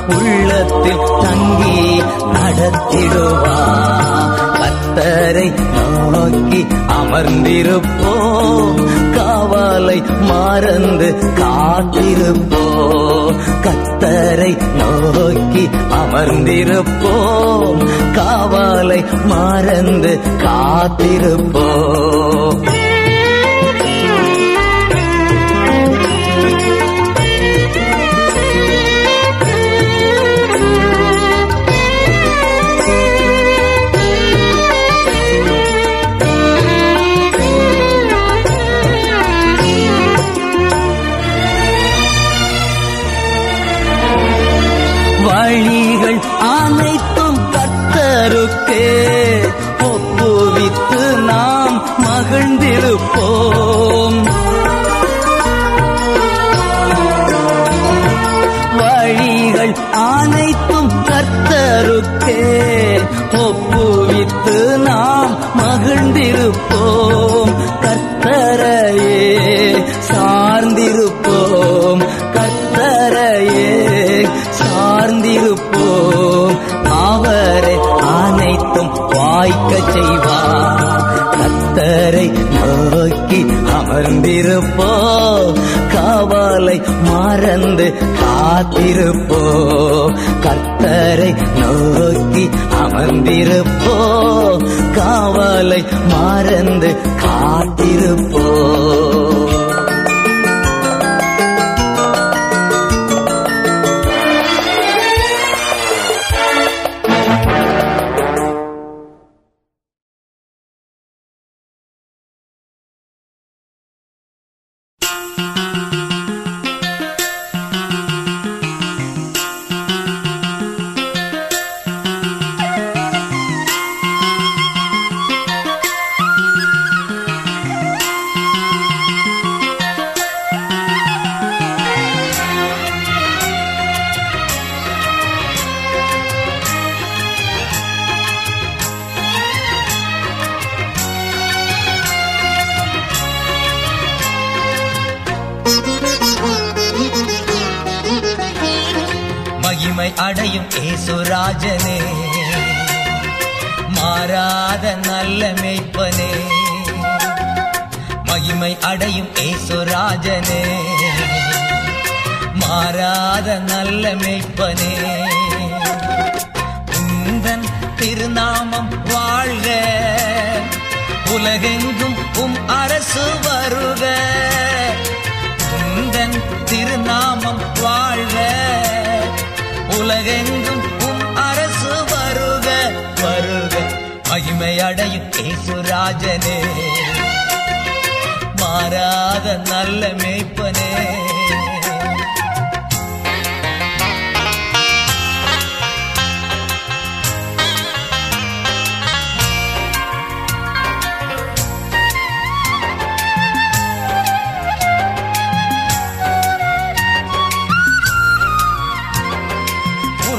உள்ளத்தில் தங்கி நடத்திடுவா. கத்தரை நோக்கி அமர்ந்திருப்போ. காவலை மறந்து காத்திருப்போ. கத்தரை நோக்கி அமர்ந்திருப்போம் காவலை மறந்து காத்திருப்போ. வாய்க்க செய்வார் கத்தரை நோக்கி அமர்ந்திருப்போ. காவலை மறந்து காத்திருப்போ. கத்தரை நோக்கி அமர்ந்திருப்போ. காவலை மறந்து காத்திருப்போ.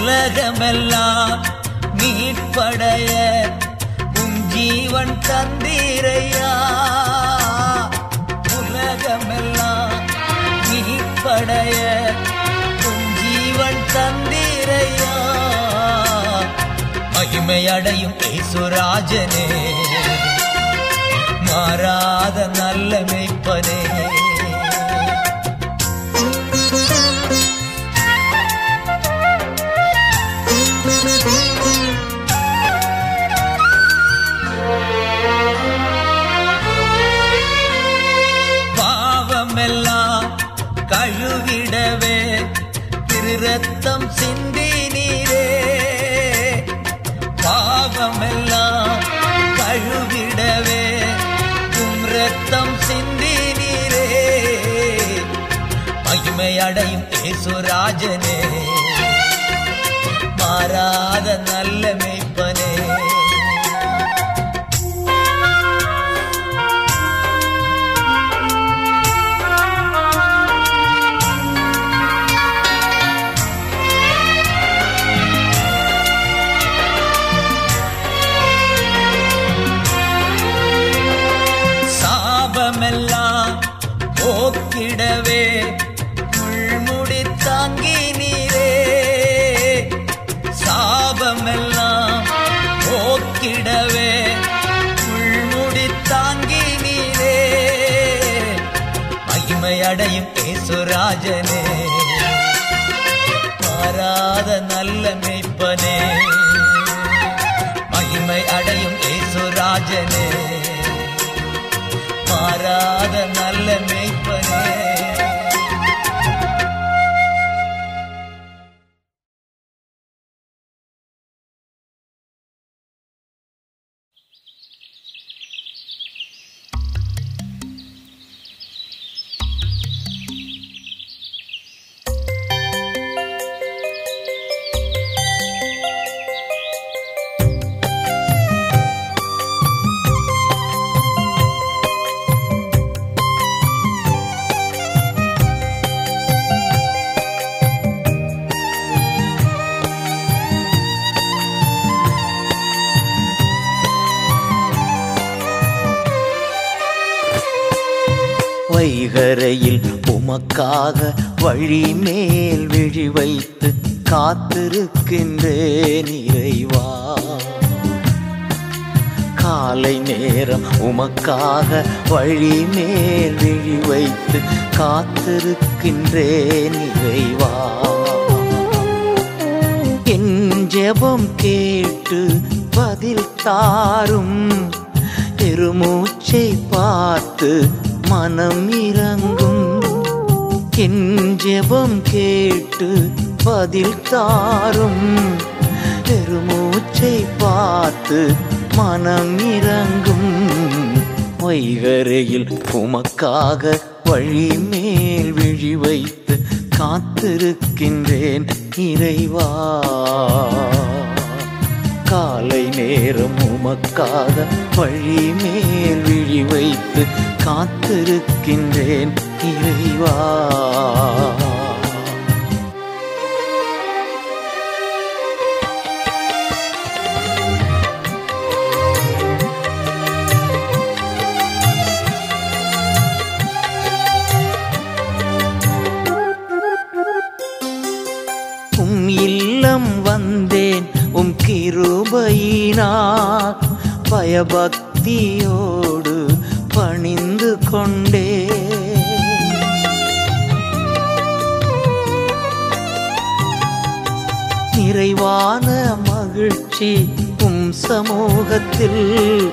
உலகமெல்லாம் மீட்படைய உன் ஜீவன் தந்தீரையா? உலகமெல்லாம் மீட்படைய உன் ஜீவன் தந்தீரையா? மகிமையடையும் ஏசுராஜனே மாறாத நல்ல மெய்ப்பனே அடையும் ஏசுராஜனே மாறாத நல்ல ஏசுராஜனே காத்திருக்கின்றேன் இறைவா. என் ஜெபம் கேட்டு பதில் தாரும். பெருமூச்சை பார்த்து மனம் இறங்கும். என் ஜெபம் கேட்டு பதில் தாரும். பெருமூச்சை பார்த்து மனம் இறங்கும். வைகரையில் உமக்காக வழிமே வைத்து காத்திருக்கின்றேன் இறைவா. காலை நேரம் உமக்காக வழி மேல் விழி வைத்து காத்திருக்கின்றேன் இறைவா. கிருபையினார் பயபக்தியோடு பணிந்து கொண்டே. நிறைவான மகிழ்ச்சி உம் சமூகத்தில்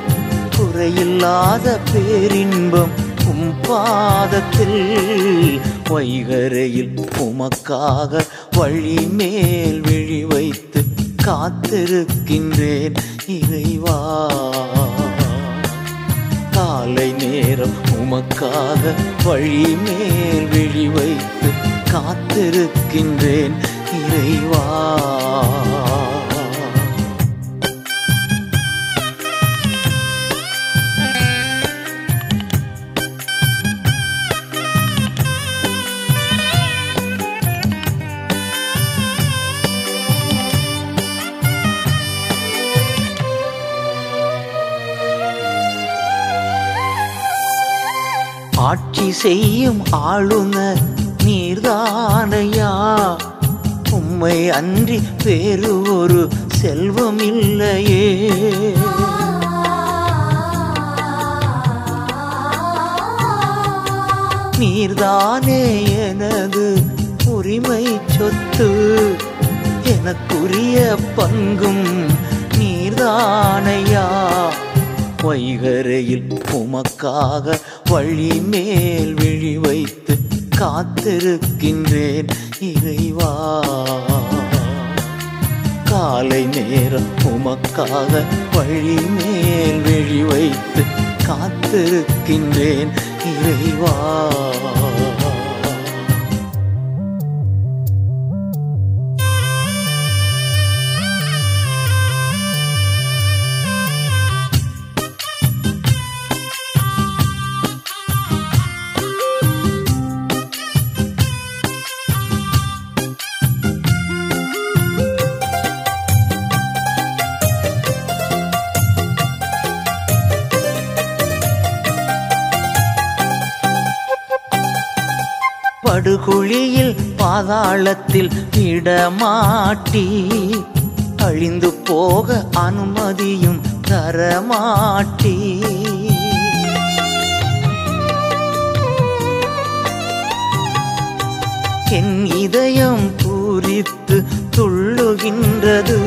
குறையில்லாத பேரின்பம் உம் பாதத்தில். வைகரையில் உமக்காக வழி மேல் விழி வைத்து காத்திருக்கின்றேன். இறைவா. காலை நேரம் உமக்காக வழி மேல் விழி வைத்து காத்திருக்கின்றேன் இறைவா. செய்யும் ஆளுநர் நீர்தானையா? உம்மை அன்றி வேறு ஒரு செல்வம் இல்லையே. நீர்தானே எனது உரிமை சொத்து. எனக்குரிய பங்கும் நீர்தானையா? வைகரையில் உமக்காக வழி மேல் விழி வைத்து காத்திருக்கின்றேன் இறைவா. காலை நேரம் உமக்காக வழி மேல் விழி வைத்து காத்திருக்கின்றேன் இறைவா. பாதாளத்தில் இடமாட்டி அழிந்து போக அனுமதியும் தரமாட்டி. என் இதயம் பூரித்து துள்ளுகின்றது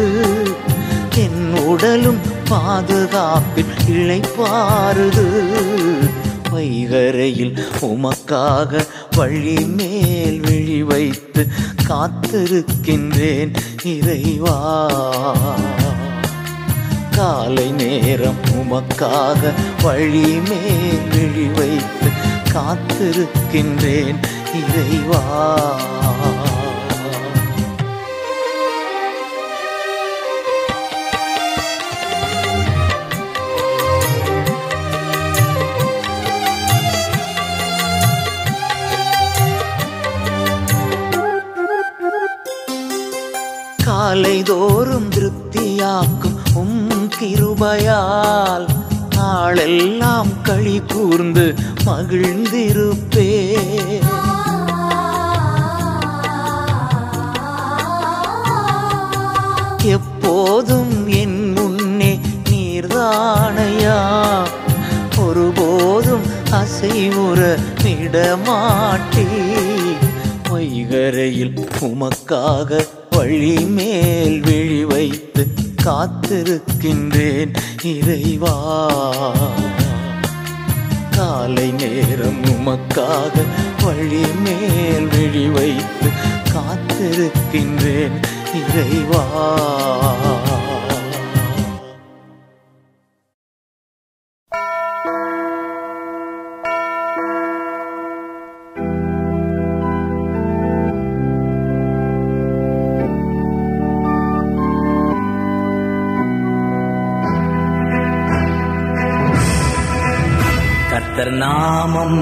என் உடலும் பாதுகாப்பில் இழைப்பாருது வைகரையில் உமக்காக வழி மேல் விழி வைத்து காத்திருக்கின்றேன் இறைவா. காலை நேரம் உமக்காக வழி மேல் விழி வைத்து காத்திருக்கின்றேன் இறைவா. காலைதோறும் திருப்தியாக்கும் உம் கிருபையால் நாளெல்லாம் களி கூர்ந்து மகிழ்ந்திருப்பே. எப்போதும் என் முன்னே நீர்தானையா? ஒருபோதும் அசைவுற விடமாட்டே. வைகரையில் உமக்காக வழி மேல் விழி வைத்து காத்திருக்கின்றேன் இறைவா. காலை நேரம் உமக்காக வழி மேல் விழி வைத்து காத்திருக்கின்றேன் இறைவா. நாமம்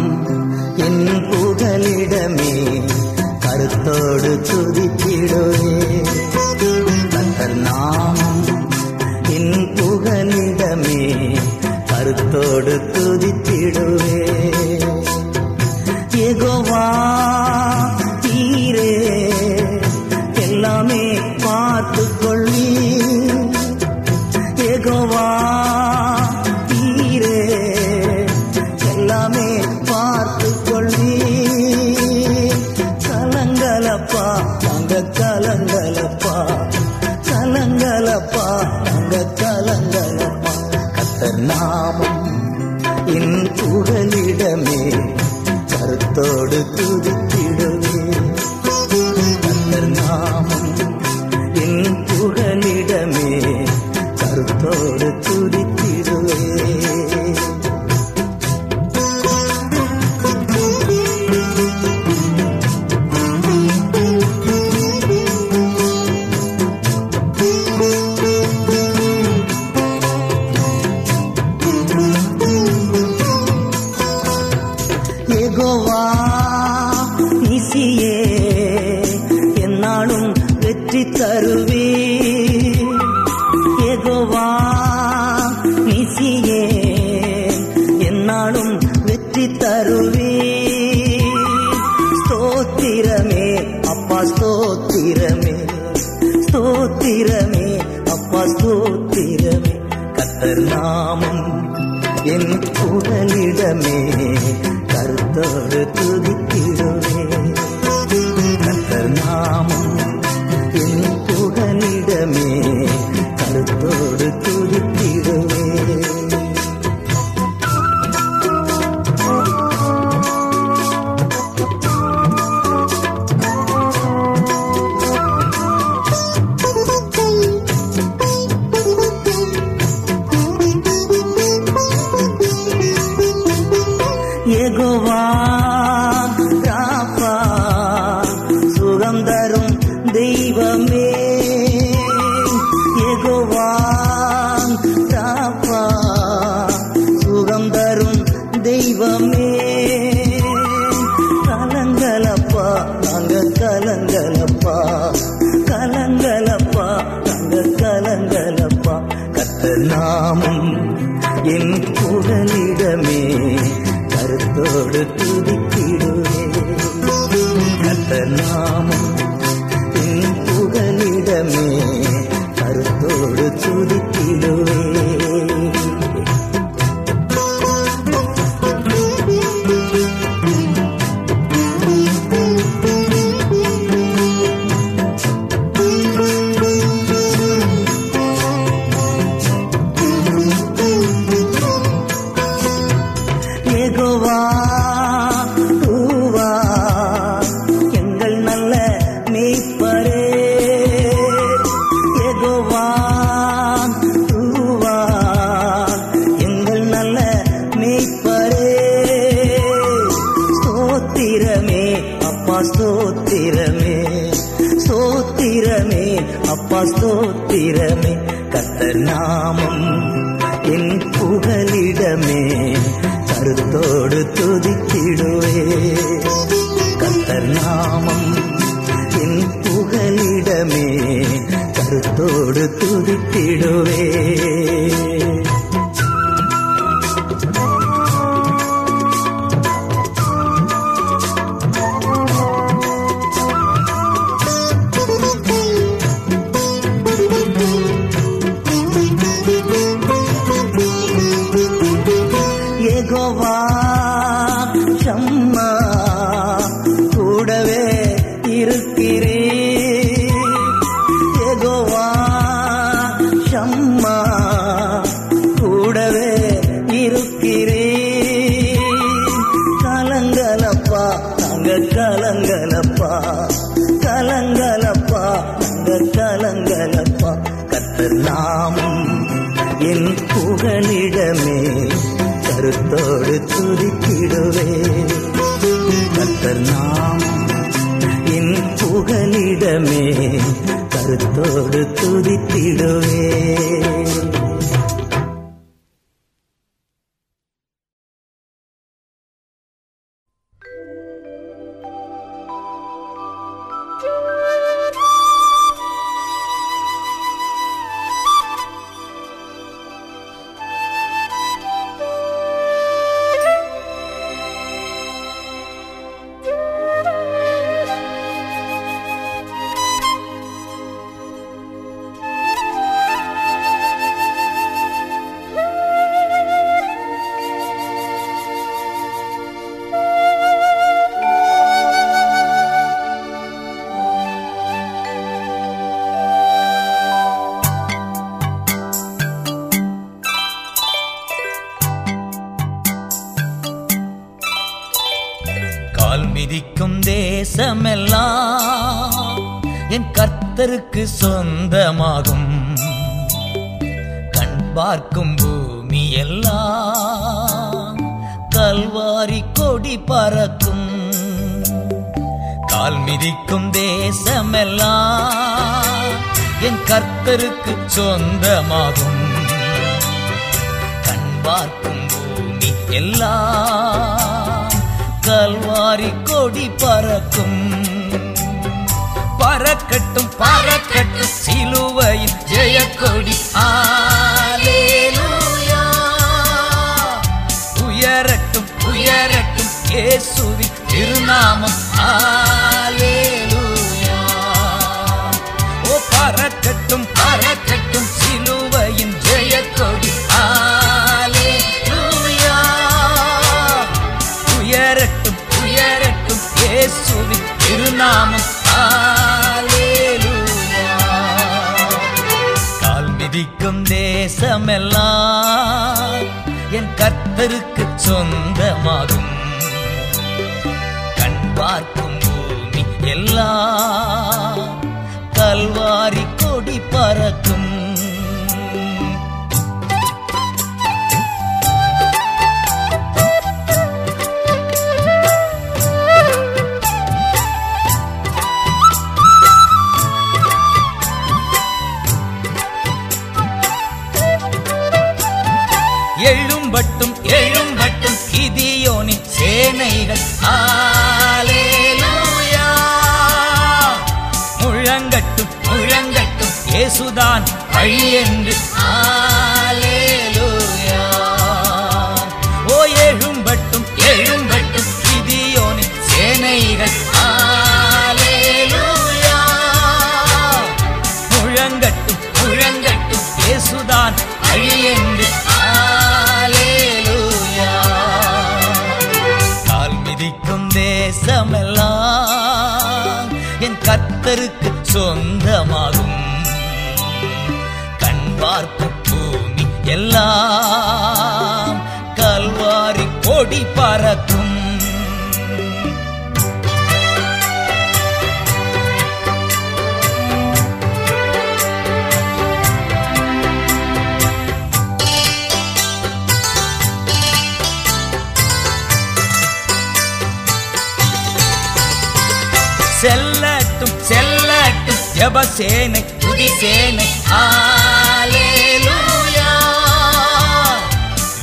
கர்த்தருக்கு சொந்தமாகும். கண் பார்க்கும் பூமி எல்லாம் கல்வாரி கொடி பறக்கும். கால் மிதிக்கும் தேசமெல்லாம் என் கர்த்தருக்கு சொந்தமாகும். கண் பார்க்கும் பூமி எல்லாம் கல்வாரி கொடி பறக்கும். பறக்கட்டும் பறக்கட்டும் சிலுவையில் ஜெயக்கொடி. ஆலேலூயா உயரட்டும் உயரட்டும் இயேசுவின் திருநாமம். ஆலேலூயா ஓ பறக்கட்டும் பறக்கட்டும் சிலுவையின் ஜெயக்கொடி. ஆலேலூயா உயரட்டும் உயரட்டும் இயேசுவின் திருநாமம். தேசமெல்லாம் என் கர்த்தருக்கு சொந்தமாகும். alguien ஜபசேனை துதிசேனை ஆலேலூயா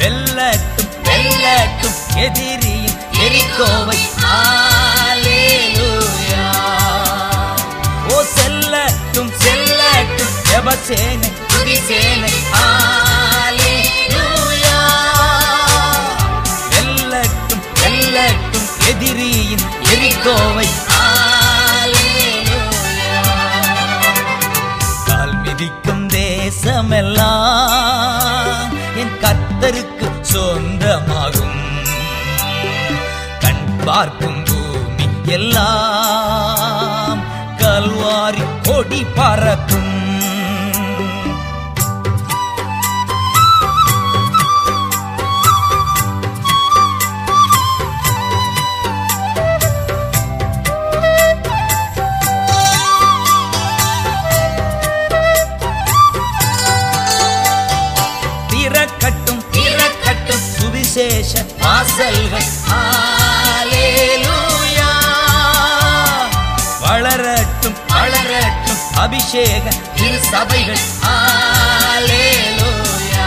வெல்லட்டும் வெல்லட்டும் எதிரியின் எரிக்கோவை ஆலேலூயா ஓ செல்லட்டும் செல்லட்டும் ஜபசேனை துதிசேனை ஆ அபிஷேக திரு சபைகள் ஆலேலூயா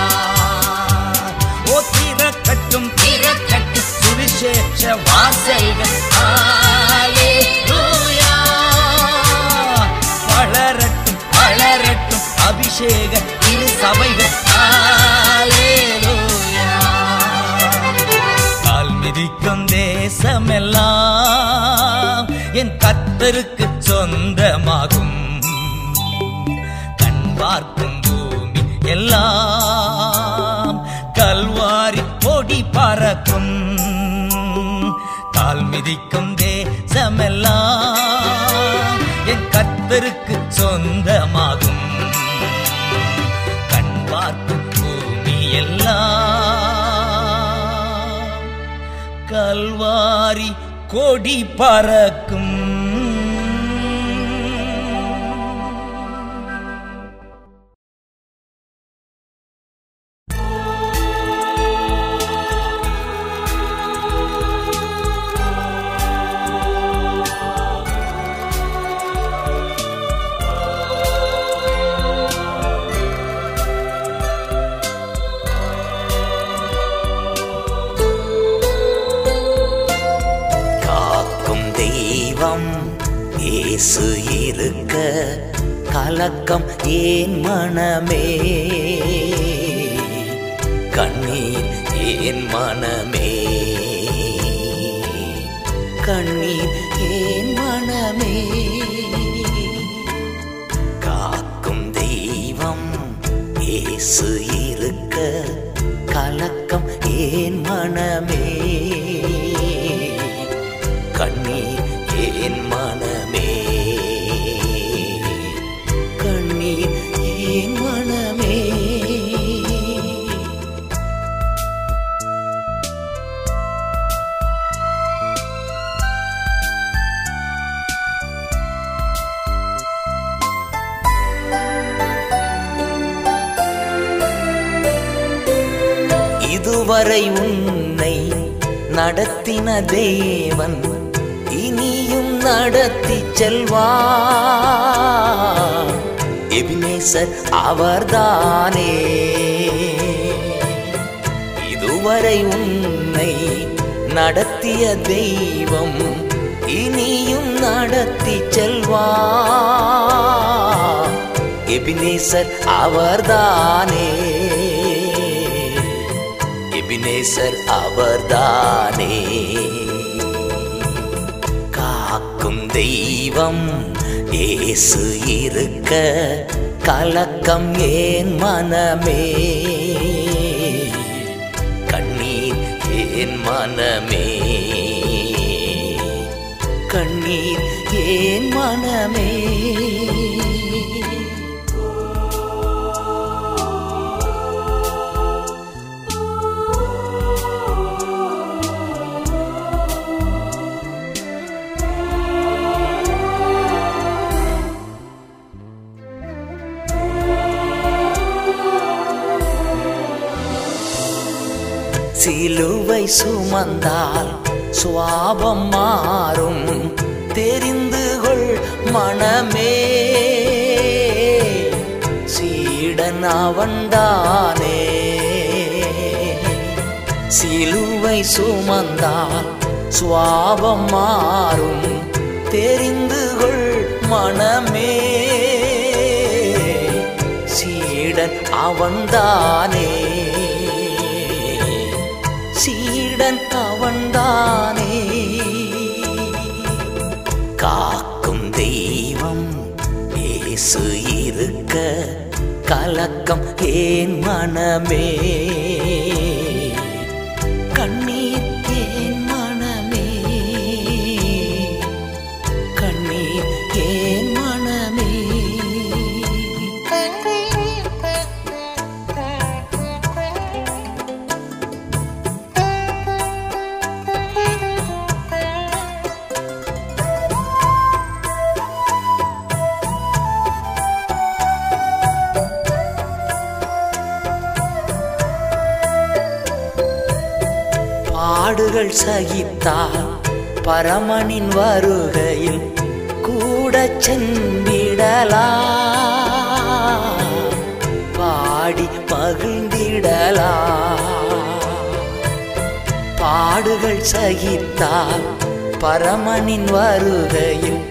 ஓ திறக்கட்டும் திறக்கட்டும் சுவிசேஷ வாசைகள். வளரட்டும் வளரட்டும் அபிஷேக திரு சபைகள் கால் மிதிக்கும் தேசமெல்லாம் என் கத்தருக்கு உலகமெல்லாம் என் கத்தருக்கு சொந்தமாகும். கண் பார்க்கும் பூமி எல்லாம் கல்வாரி கொடி பறக்கும். இதுவரை உன்னை நடத்திய தெய்வம் இனியும் நடத்தி செல்வா. எபினேசர் அவர்தானே. எபினேசர் அவர்தானே. காக்கும் தெய்வம் ஏசு இருக்க கலக்கம் ஏன் மனமே. மனமே. கண்ணீர் ஏன் மனமே? சிலுவை சுமந்தால் சுவாபம் மாறும். தெரிந்து கொள் மனமே. சீடன் அவன்தானே. சிலுவை சுமந்தால் சுவாபம் மாறும். தெரிந்து கொள் மனமே. சீடன் அவன்தானே. அவன்தானே காக்கும் தெய்வம் இயேசு இருக்க கலக்கம் ஏன் மனமே? பாடுகள் சகித்தால் பரமனின் வருகையில் கூட சென்றிடலா பாடி மகிழ்ந்திடலா பாடுகள் சகித்தால் பரமனின் வருகையில்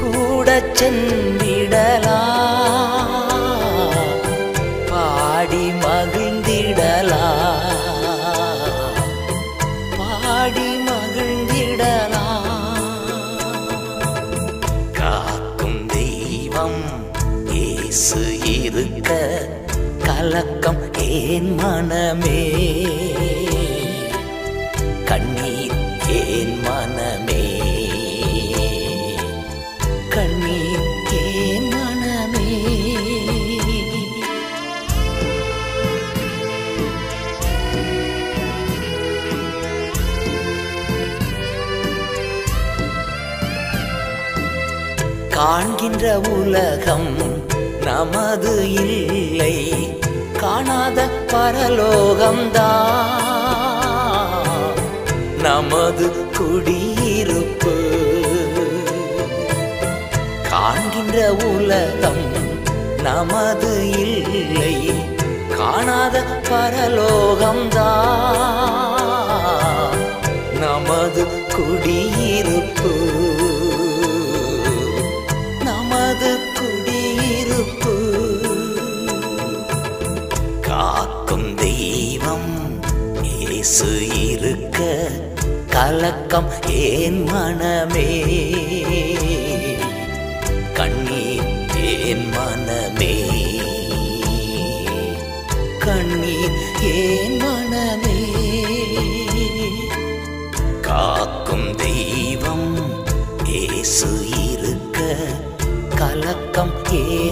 கூட சென்றிடலா ஏன் மனமே? கண்ணீர் ஏன் மனமே? கண்ணீர் ஏன் மனமே? காண்கின்ற உலகம் நமது இல்லை. காணாத பரலோகம்தான் நமது குடியிருப்பு. காண்கின்ற உலகம் நமது இல்லை. காணாத பரலோகம்தான் நமது குடியிருப்பு. நமது குடியிருப்பு. இயேசு இருக்க கலக்கம் ஏன் மனமே? கண்ணீர் ஏன் மனமே? கண்ணீர் ஏன் மனமே? காக்கும் தெய்வம் ஏசு இருக்க கலக்கம் ஏன்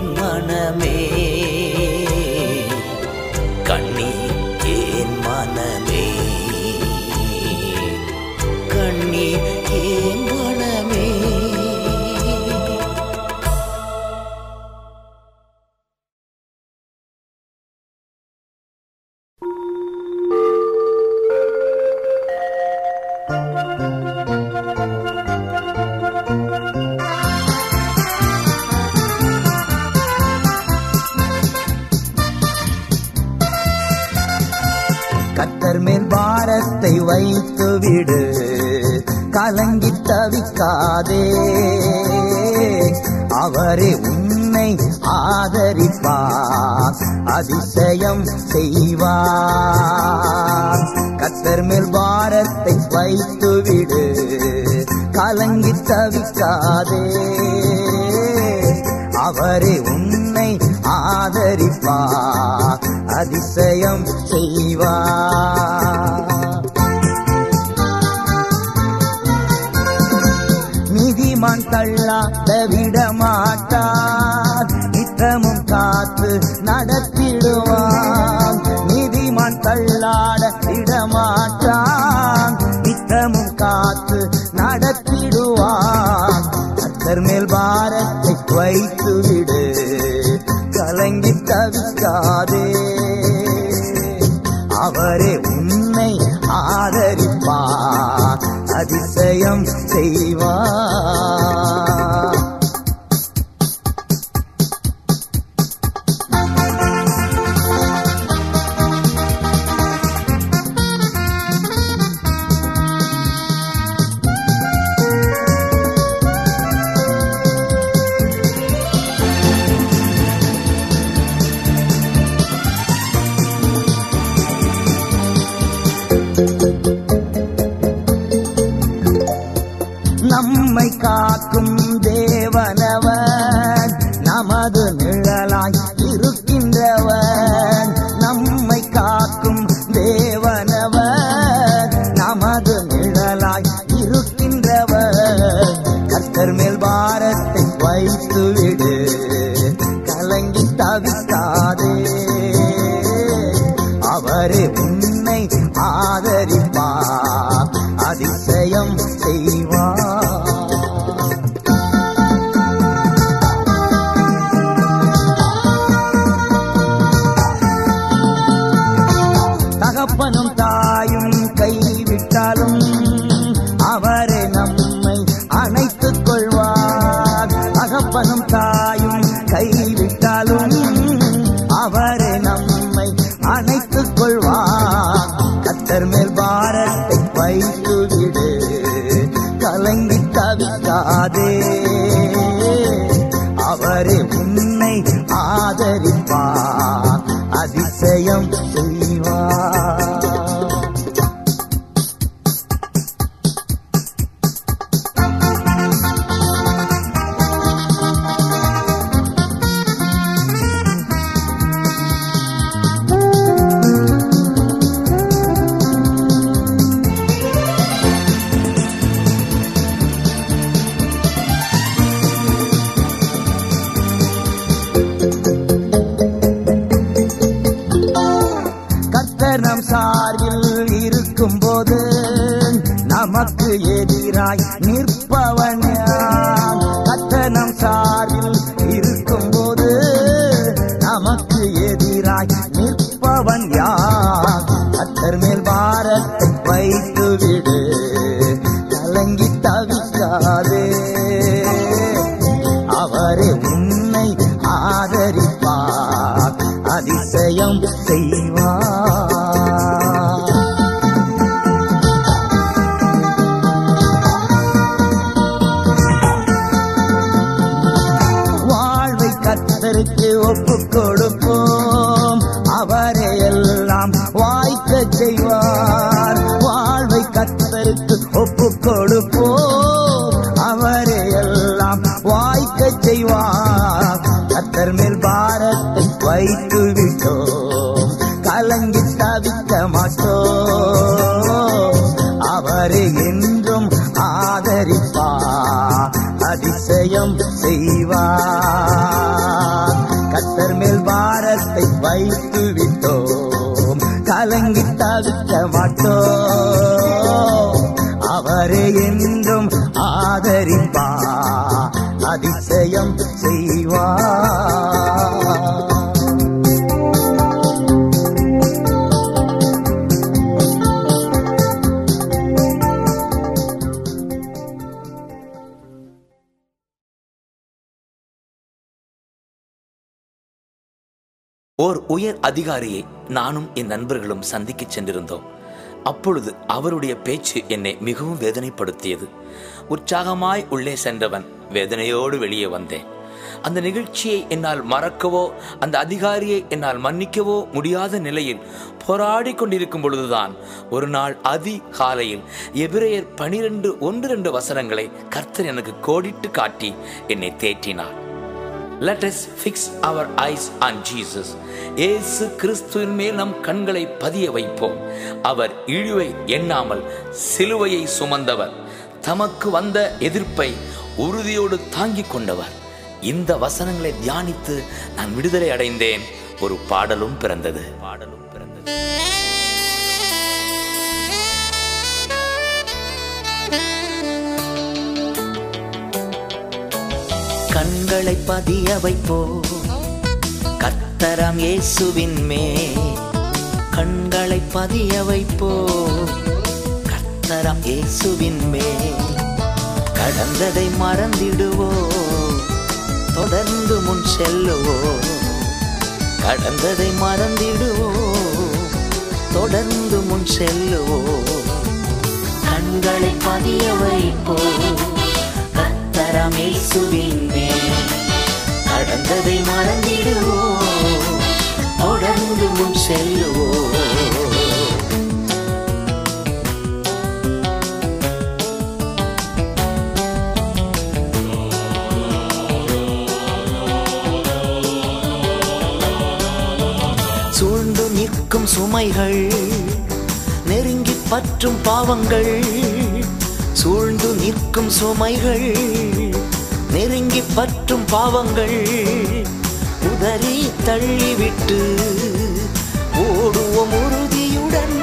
அதிகாரியை நானும் என் நண்பர்களும் சந்திக்கச் சென்றிருந்தோம். அப்பொழுது அவருடைய பேச்சு என்னை மிகவும் வேதனைப்படுத்தியது. உற்சாகமாய் உள்ளே சென்றவன் வேதனையோடு வெளியே வந்தேன். அந்த நிகழ்ச்சியை என்னால் மறக்கவோ அந்த அதிகாரியை என்னால் மன்னிக்கவோ முடியாத நிலையில் போராடி கொண்டிருக்கும் பொழுதுதான் ஒரு நாள் அதிகாலையில் எபிரேயர் பனிரெண்டு ஒன்று ரெண்டு வசனங்களை கர்த்தர் எனக்கு கோடிட்டு காட்டி என்னை தேற்றினார். Let ஃபிக்ஸ் அவர் ஐஸ் eyes ஜீசஸ் Jesus. இயேசு கிறிஸ்துவின் மேல் நம் கண்களை பதிய வைப்போம். அவர் இழிவை எண்ணாமல் சிலுவையை சுமந்தவர். தமக்கு வந்த எதிர்ப்பை உறுதியோடு தாங்கிக் கொண்டவர். இந்த வசனங்களை தியானித்து நான் விடுதலை அடைந்தேன். ஒரு பாடலும் பிறந்தது. பாடலும் கண்களை பதிய வைப்போ கத்தரம் இயேசுவின் மே கண்களை பதிய வைப்போ கத்தரம் இயேசுவின் மே கடந்ததை மறந்திடுவோ தொடர்ந்து முன் செல்லுவோ கடந்ததை மறந்திடுவோ தொடர்ந்து முன் செல்லுவோ கண்களை பதிய வைப்போ கத்தரம் இயேசுவின் மேல் கடந்ததை மறந்திடுவோ தொடர்ந்து முன் செல்லுவோ. சூழ்ந்து நிற்கும் சுமைகள் நெருங்கி பற்றும் பாவங்கள் சூழ்ந்து நிற்கும் சுமைகள் நெருங்கி பற்றும் பாவங்கள் உதறி தள்ளிவிட்டு ஓடுவோம் உறுதியுடன்.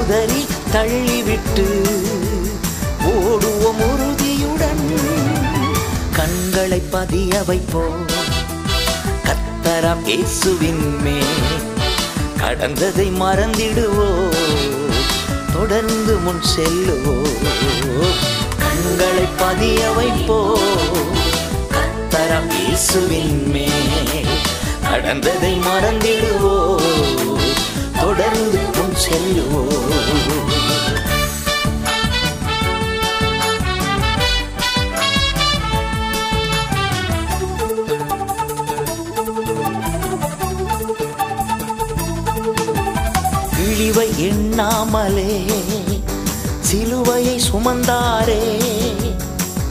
உதறி தள்ளிவிட்டு ஓடுவோம் உறுதியுடன். கண்களை பதிய வைப்போம். கத்தரம் இயேசுவின் மேல் கடந்ததை மறந்திடுவோ தொடர்ந்து முன் செல்லுவோ கண்களை பதிய வைப்போ. கத்தரம் இயேசுவின் மேல் கடந்ததை மறந்திடுவோ. தொடர்ந்து செல்லுவோ. இழிவை எண்ணாமலே சிலுவையை சுமந்தாரே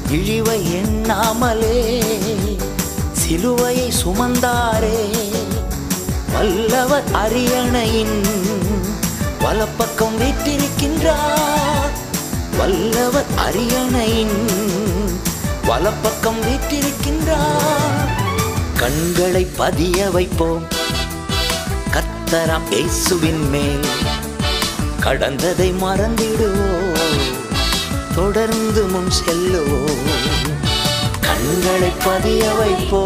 இழிவை எண்ணாமலே. சிலுவையை சுமந்தாரே வல்லவர் அரியணையின் வலப்பக்கம் வீட்டிருக்கின்றார் வல்லவர் அரியணையின் வலப்பக்கம் வீட்டிருக்கின்றார் கண்களை பதிய வைப்போம். கத்தரம் இயேசுவின் மேல். கடந்ததை மறந்திடுவோம். தொடர்ந்து முன் செல்லுவோம் கண்களை பதிய வைப்போ.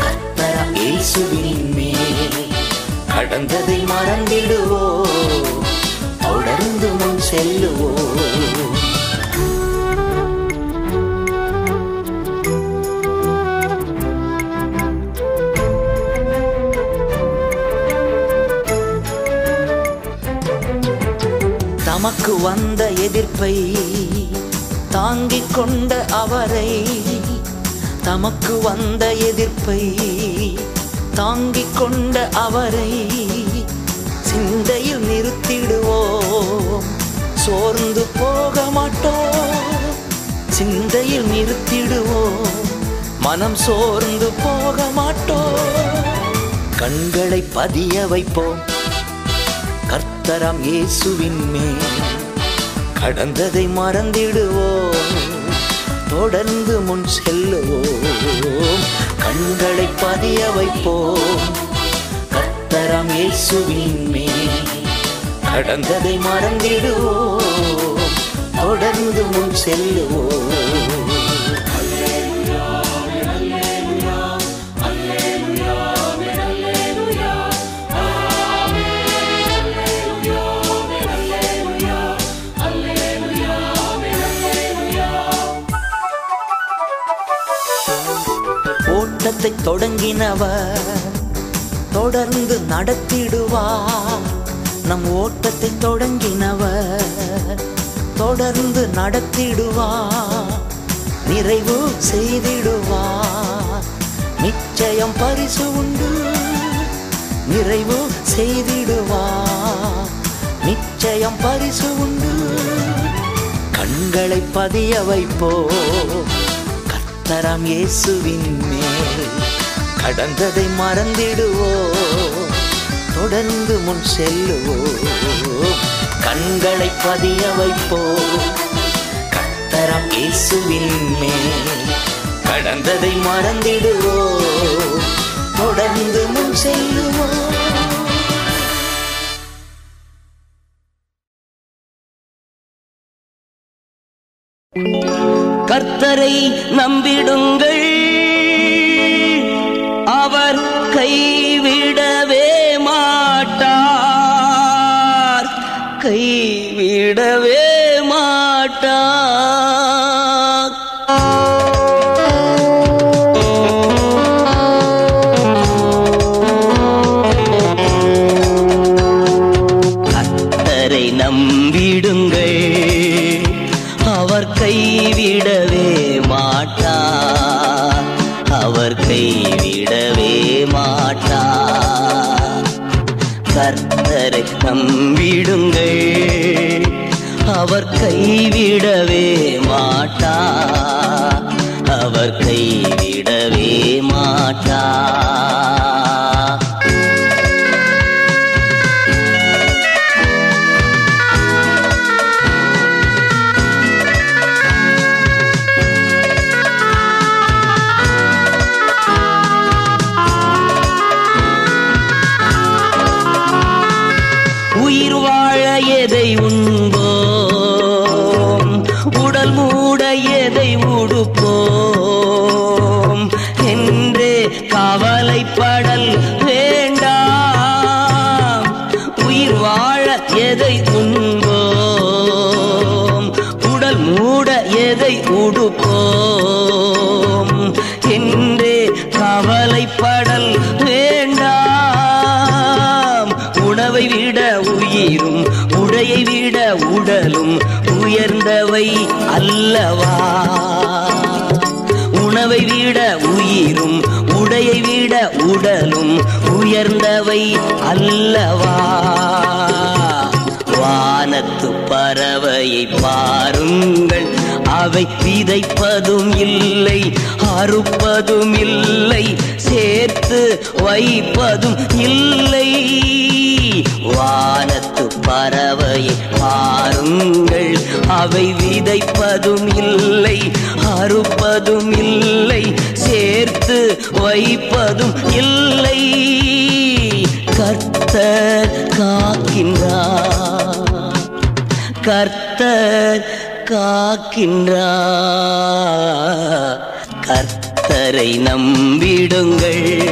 கத்தர இயேசுவின் மேல் கடந்ததை மறந்திடுவோ. தொடர்ந்து முன் செல்லுவோம் தமக்கு வந்த எதிர்ப்பை தாங்கிக் கொண்ட அவரை தமக்கு வந்த எதிர்ப்பை தாங்கிக் கொண்ட அவரை சிந்தையில் நிறுத்திடுவோம். சோர்ந்து போக மாட்டோம். சிந்தையில் நிறுத்திடுவோம். மனம் சோர்ந்து போக மாட்டோம். கண்களை பதிய வைப்போம். கர்த்தராம் இயேசுவின் மேல். கடந்ததை மறந்திடுவோம். தொடர்ந்து முன் செல்லுவோம். கண்களை பதிய வைப்போம். கர்த்தராம் இயேசுவின் மேல். கடந்ததை மறந்திடுவோம். தொடர்ந்து முன் செல்லுவோம். பயணத்தை தொடங்கினவர். தொடர்ந்து நடத்திடுவார். நம் ஓட்டத்தை தொடங்கினவர். தொடர்ந்து நடத்திடுவார். நிறைவு செய்திடுவார். நிச்சயம் பரிசு உண்டு. நிறைவு செய்திடுவார். நிச்சயம் பரிசு உண்டு. கண்களை பதிய வைப்போ கர்த்தராம் இயேசுவின் மேல் கடந்ததை மறந்திடுவோ? தொடர்ந்து முன் செல்லுவோ? கண்களை பதிய வைப்போ? கர்த்தராம் இயேசுவின் மேல் கடந்ததை மறந்திடுவோ? தொடர்ந்து முன் செல்லுவோம் கர்த்தரை நம்பிடுங்கள். அவர் கைவிடவே மாட்டார். கைவிடவே மாட்டார். அவர் கைவிடவே உடலும் உயர்ந்தவை அல்லவா? உணவை விட உயிரும் உடையை விட உடலும் உயர்ந்தவை அல்லவா? வானத்து பறவையை பாருங்கள் அவை விதைப்பதும் இல்லை அறுப்பதும் இல்லை சேர்த்து வைப்பதும் இல்லை. வானத்து பறவையை பாருங்கள். அவை விதைப்பதும் இல்லை அறுப்பதும் இல்லை சேர்த்து வைப்பதும் இல்லை. கர்த்தர் காக்கின்றார். கர்த்தர் காக்கின்றார். கர்த்தரை நம்பிடுங்கள்.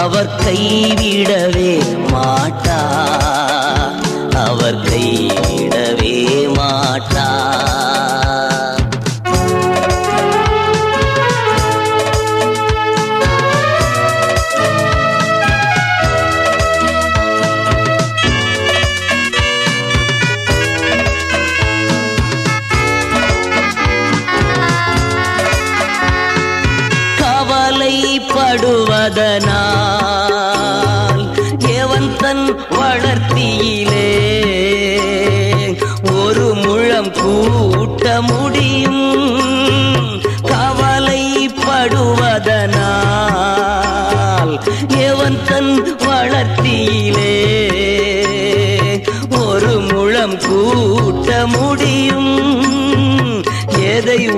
அவர் கைவிடவே மாட்டார். அவர் கைவிடவே மாட்டார்.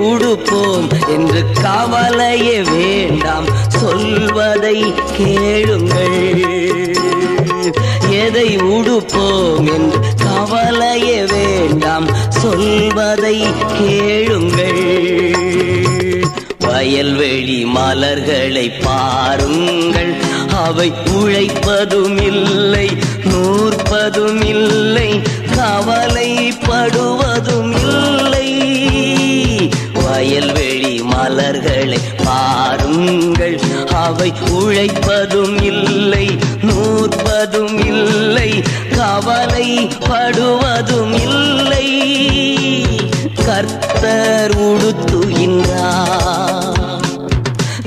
உடுப்போம் என்று கவலையே வேண்டாம். சொல்வதை கேளுங்கள். எதை உடுப்போம் என்று கவலையே வேண்டாம். சொல்வதை கேளுங்கள். வயல்வெளி மலர்களை பாருங்கள். அவை உழைப்பதும் இல்லை நூற்பதும் இல்லை கவலைப்படுவதும் வயல்வெளி மலர்களை பாருங்கள். அவை உழைப்பதும் இல்லை நூற்பதும் இல்லை கவலை படுவதும் இல்லை. கர்த்தர் உடுத்துகின்றார்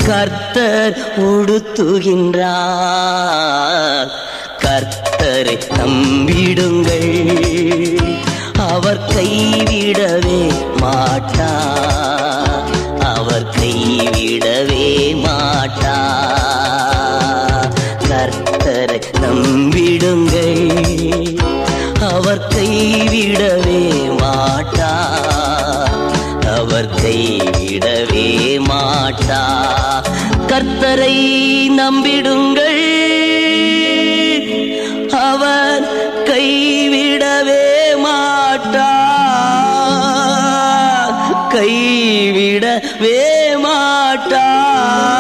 கர்த்தர் உடுத்துகின்றார். கர்த்தரை நம்பிடுங்கள் அவர் கைவிடவே மாட்டார். கைவிடவே மாட்டா. கர்த்தரை நம்பிடுங்கள். அவர் கைவிடவே மாட்டா. அவர் கைவிடவே மாட்டா. கர்த்தரை நம்பிடுங்கள். அவர் கைவிடவே மாட்டா. கைவிடவே 啊。